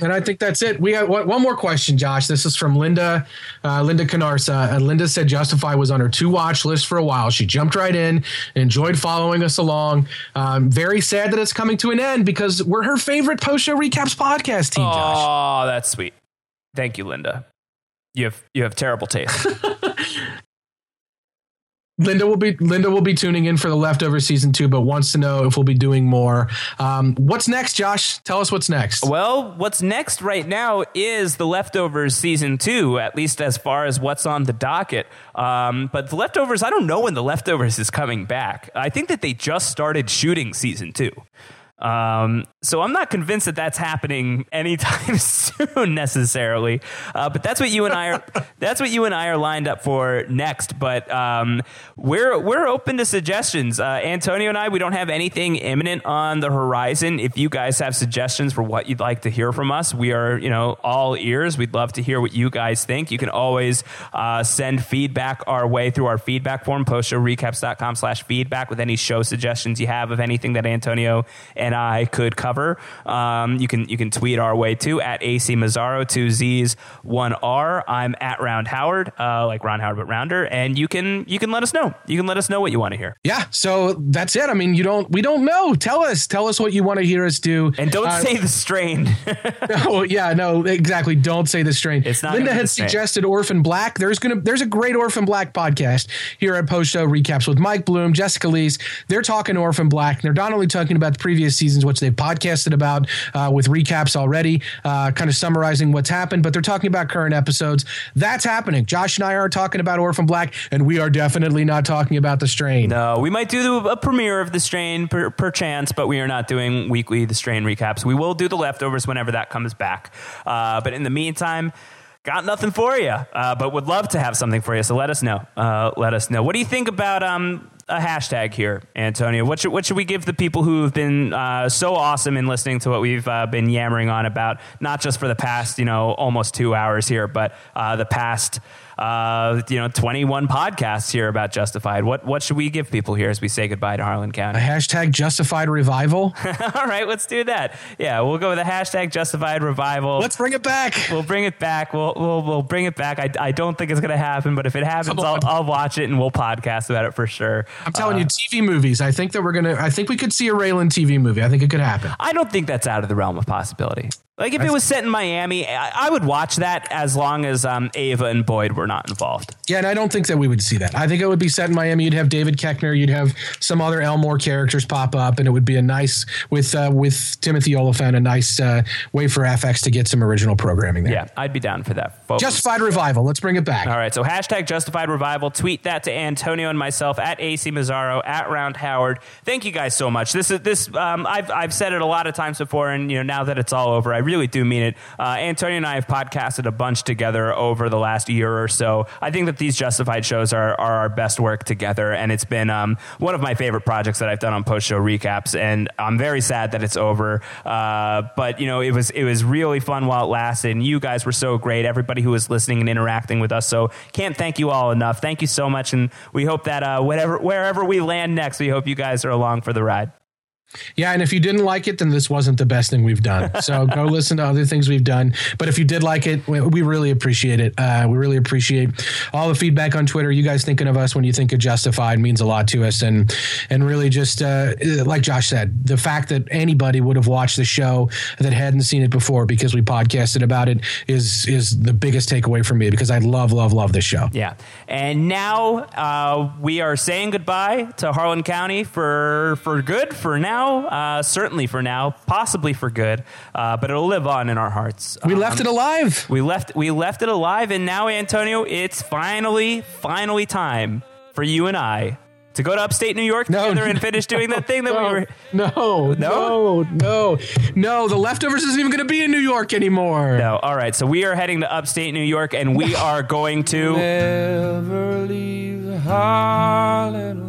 And I think that's it. We got one one more question, Josh. This is from Linda, uh, Linda Canarsa. And Linda said Justify was on her two watch list for a while. She jumped right in, enjoyed following us along. Um, very sad that it's coming to an end because we're her favorite post show recaps podcast team, Josh. Oh, that's sweet. Thank you, Linda. You have you have terrible taste. Linda will be Linda will be tuning in for the leftover season two, but wants to know if we'll be doing more. Um, what's next, Josh? Tell us what's next. well, what's next right now is the leftovers season two, at least as far as what's on the docket. Um, but the leftovers, I don't know when the leftovers is coming back. I think that they just started shooting season two. Um, so I'm not convinced that that's happening anytime soon necessarily. Uh, but that's what you and I are. that's what you and I are lined up for next. But um, we're we're open to suggestions. Uh, Antonio and I, we don't have anything imminent on the horizon. If you guys have suggestions for what you'd like to hear from us, we are you know all ears. We'd love to hear what you guys think. You can always uh, send feedback our way through our feedback form, postshowrecaps.com slash feedback with any show suggestions you have of anything that Antonio and I could cover. Um, you can you can tweet our way too at AC Mazzaro, two Z's, one R. I'm at Round Howard, uh, like Ron Howard but rounder, and you can you can let us know. You can let us know what you want to hear, yeah, so that's it. I mean, you don't we don't know. Tell us, tell us what you want to hear us do. and don't Uh, say the strain. Oh yeah, no, exactly. Don't say the strain. It's not Linda had suggested Orphan Black. There's gonna there's a great Orphan Black podcast here at Post Show Recaps with Mike Bloom, Jessica Lees. They're talking Orphan Black. They're not only talking about the previous seasons, which they've podcasted about uh, with recaps already, uh, kind of summarizing what's happened, but they're talking about current episodes. That's happening. Josh and I are talking about Orphan Black, and we are definitely not talking about the strain. no, we might do a premiere of the strain per, per chance, but we are not doing weekly the strain recaps. We will do the leftovers whenever that comes back. Uh, but in the meantime. Got nothing for you, uh, but would love to have something for you. So let us know. Uh, let us know. What do you think about um, a hashtag here, Antonio? What should, what should we give the people who have been uh, so awesome in listening to what we've uh, been yammering on about, not just for the past, you know, almost two hours here, but uh, the past, uh, you know, 21 podcasts here about Justified? What, what should we give people here as we say goodbye to Harlan County? A hashtag justified revival. All right, let's do that. Yeah, we'll go with the hashtag Justified Revival. Let's bring it back. We'll bring it back. We'll we'll, we'll bring it back. I, I don't think it's going to happen, but if it happens, I'll. I'll watch it and we'll podcast about it for sure. I'm telling you, TV movies. I think that we're gonna. I think we could see a Raylan TV movie. I think it could happen. I don't think that's out of the realm of possibility. Like if it was set in Miami, I, I would watch that as long as um, Ava and Boyd were not involved. Yeah, and I don't think that we would see that. I think it would be set in Miami. You'd have David Koechner, you'd have some other Elmore characters pop up, and it would be a nice with uh, with Timothy Olyphant, a nice uh, way for FX to get some original programming there. Yeah, I'd be down for that. Folks. Justified revival. Let's bring it back. All right, so hashtag Justified Revival. Tweet that to Antonio and myself at AC Mazzaro at Round Howard. Thank you guys so much. This is this. Um, I've I've said it a lot of times before, and you know now that it's all over, I really do mean it. Uh, Antonio and I have podcasted a bunch together over the last year or so. I think that these Justified shows are, are our best work together, and it's been um, one of my favorite projects that I've done on post show recaps. And I'm very sad that it's over, uh, but you know it was it was really fun while it lasted. And you guys were so great, everybody who was listening and interacting with us. So can't thank you all enough. Thank you so much, and we hope that uh, whatever wherever we land next, we hope you guys are along for the ride. Yeah, and if you didn't like it, then this wasn't the best thing we've done. So go listen to other things we've done. But if you did like it, we, really appreciate it. Uh, we really appreciate all the feedback on Twitter. You guys thinking of us when you think of Justified means a lot to us, and and really just uh, like Josh said, the fact that anybody would have watched the show that hadn't seen it before because we podcasted about it is is the biggest takeaway for me because I love love love this show. Yeah, and now uh, we are saying goodbye to Harlan County for for good for now uh, certainly for now, possibly for good, uh, but it'll live on in our hearts. We um, left it alive. We left we left it alive, and now, Antonio, it's finally, finally time for you and I to go to upstate New York no, together and finish doing that thing that no, we were. No, no, no, no, no. The leftovers isn't even going to be in New York anymore. No. All right. So we are heading to upstate New York, and we are going to never leave Harlan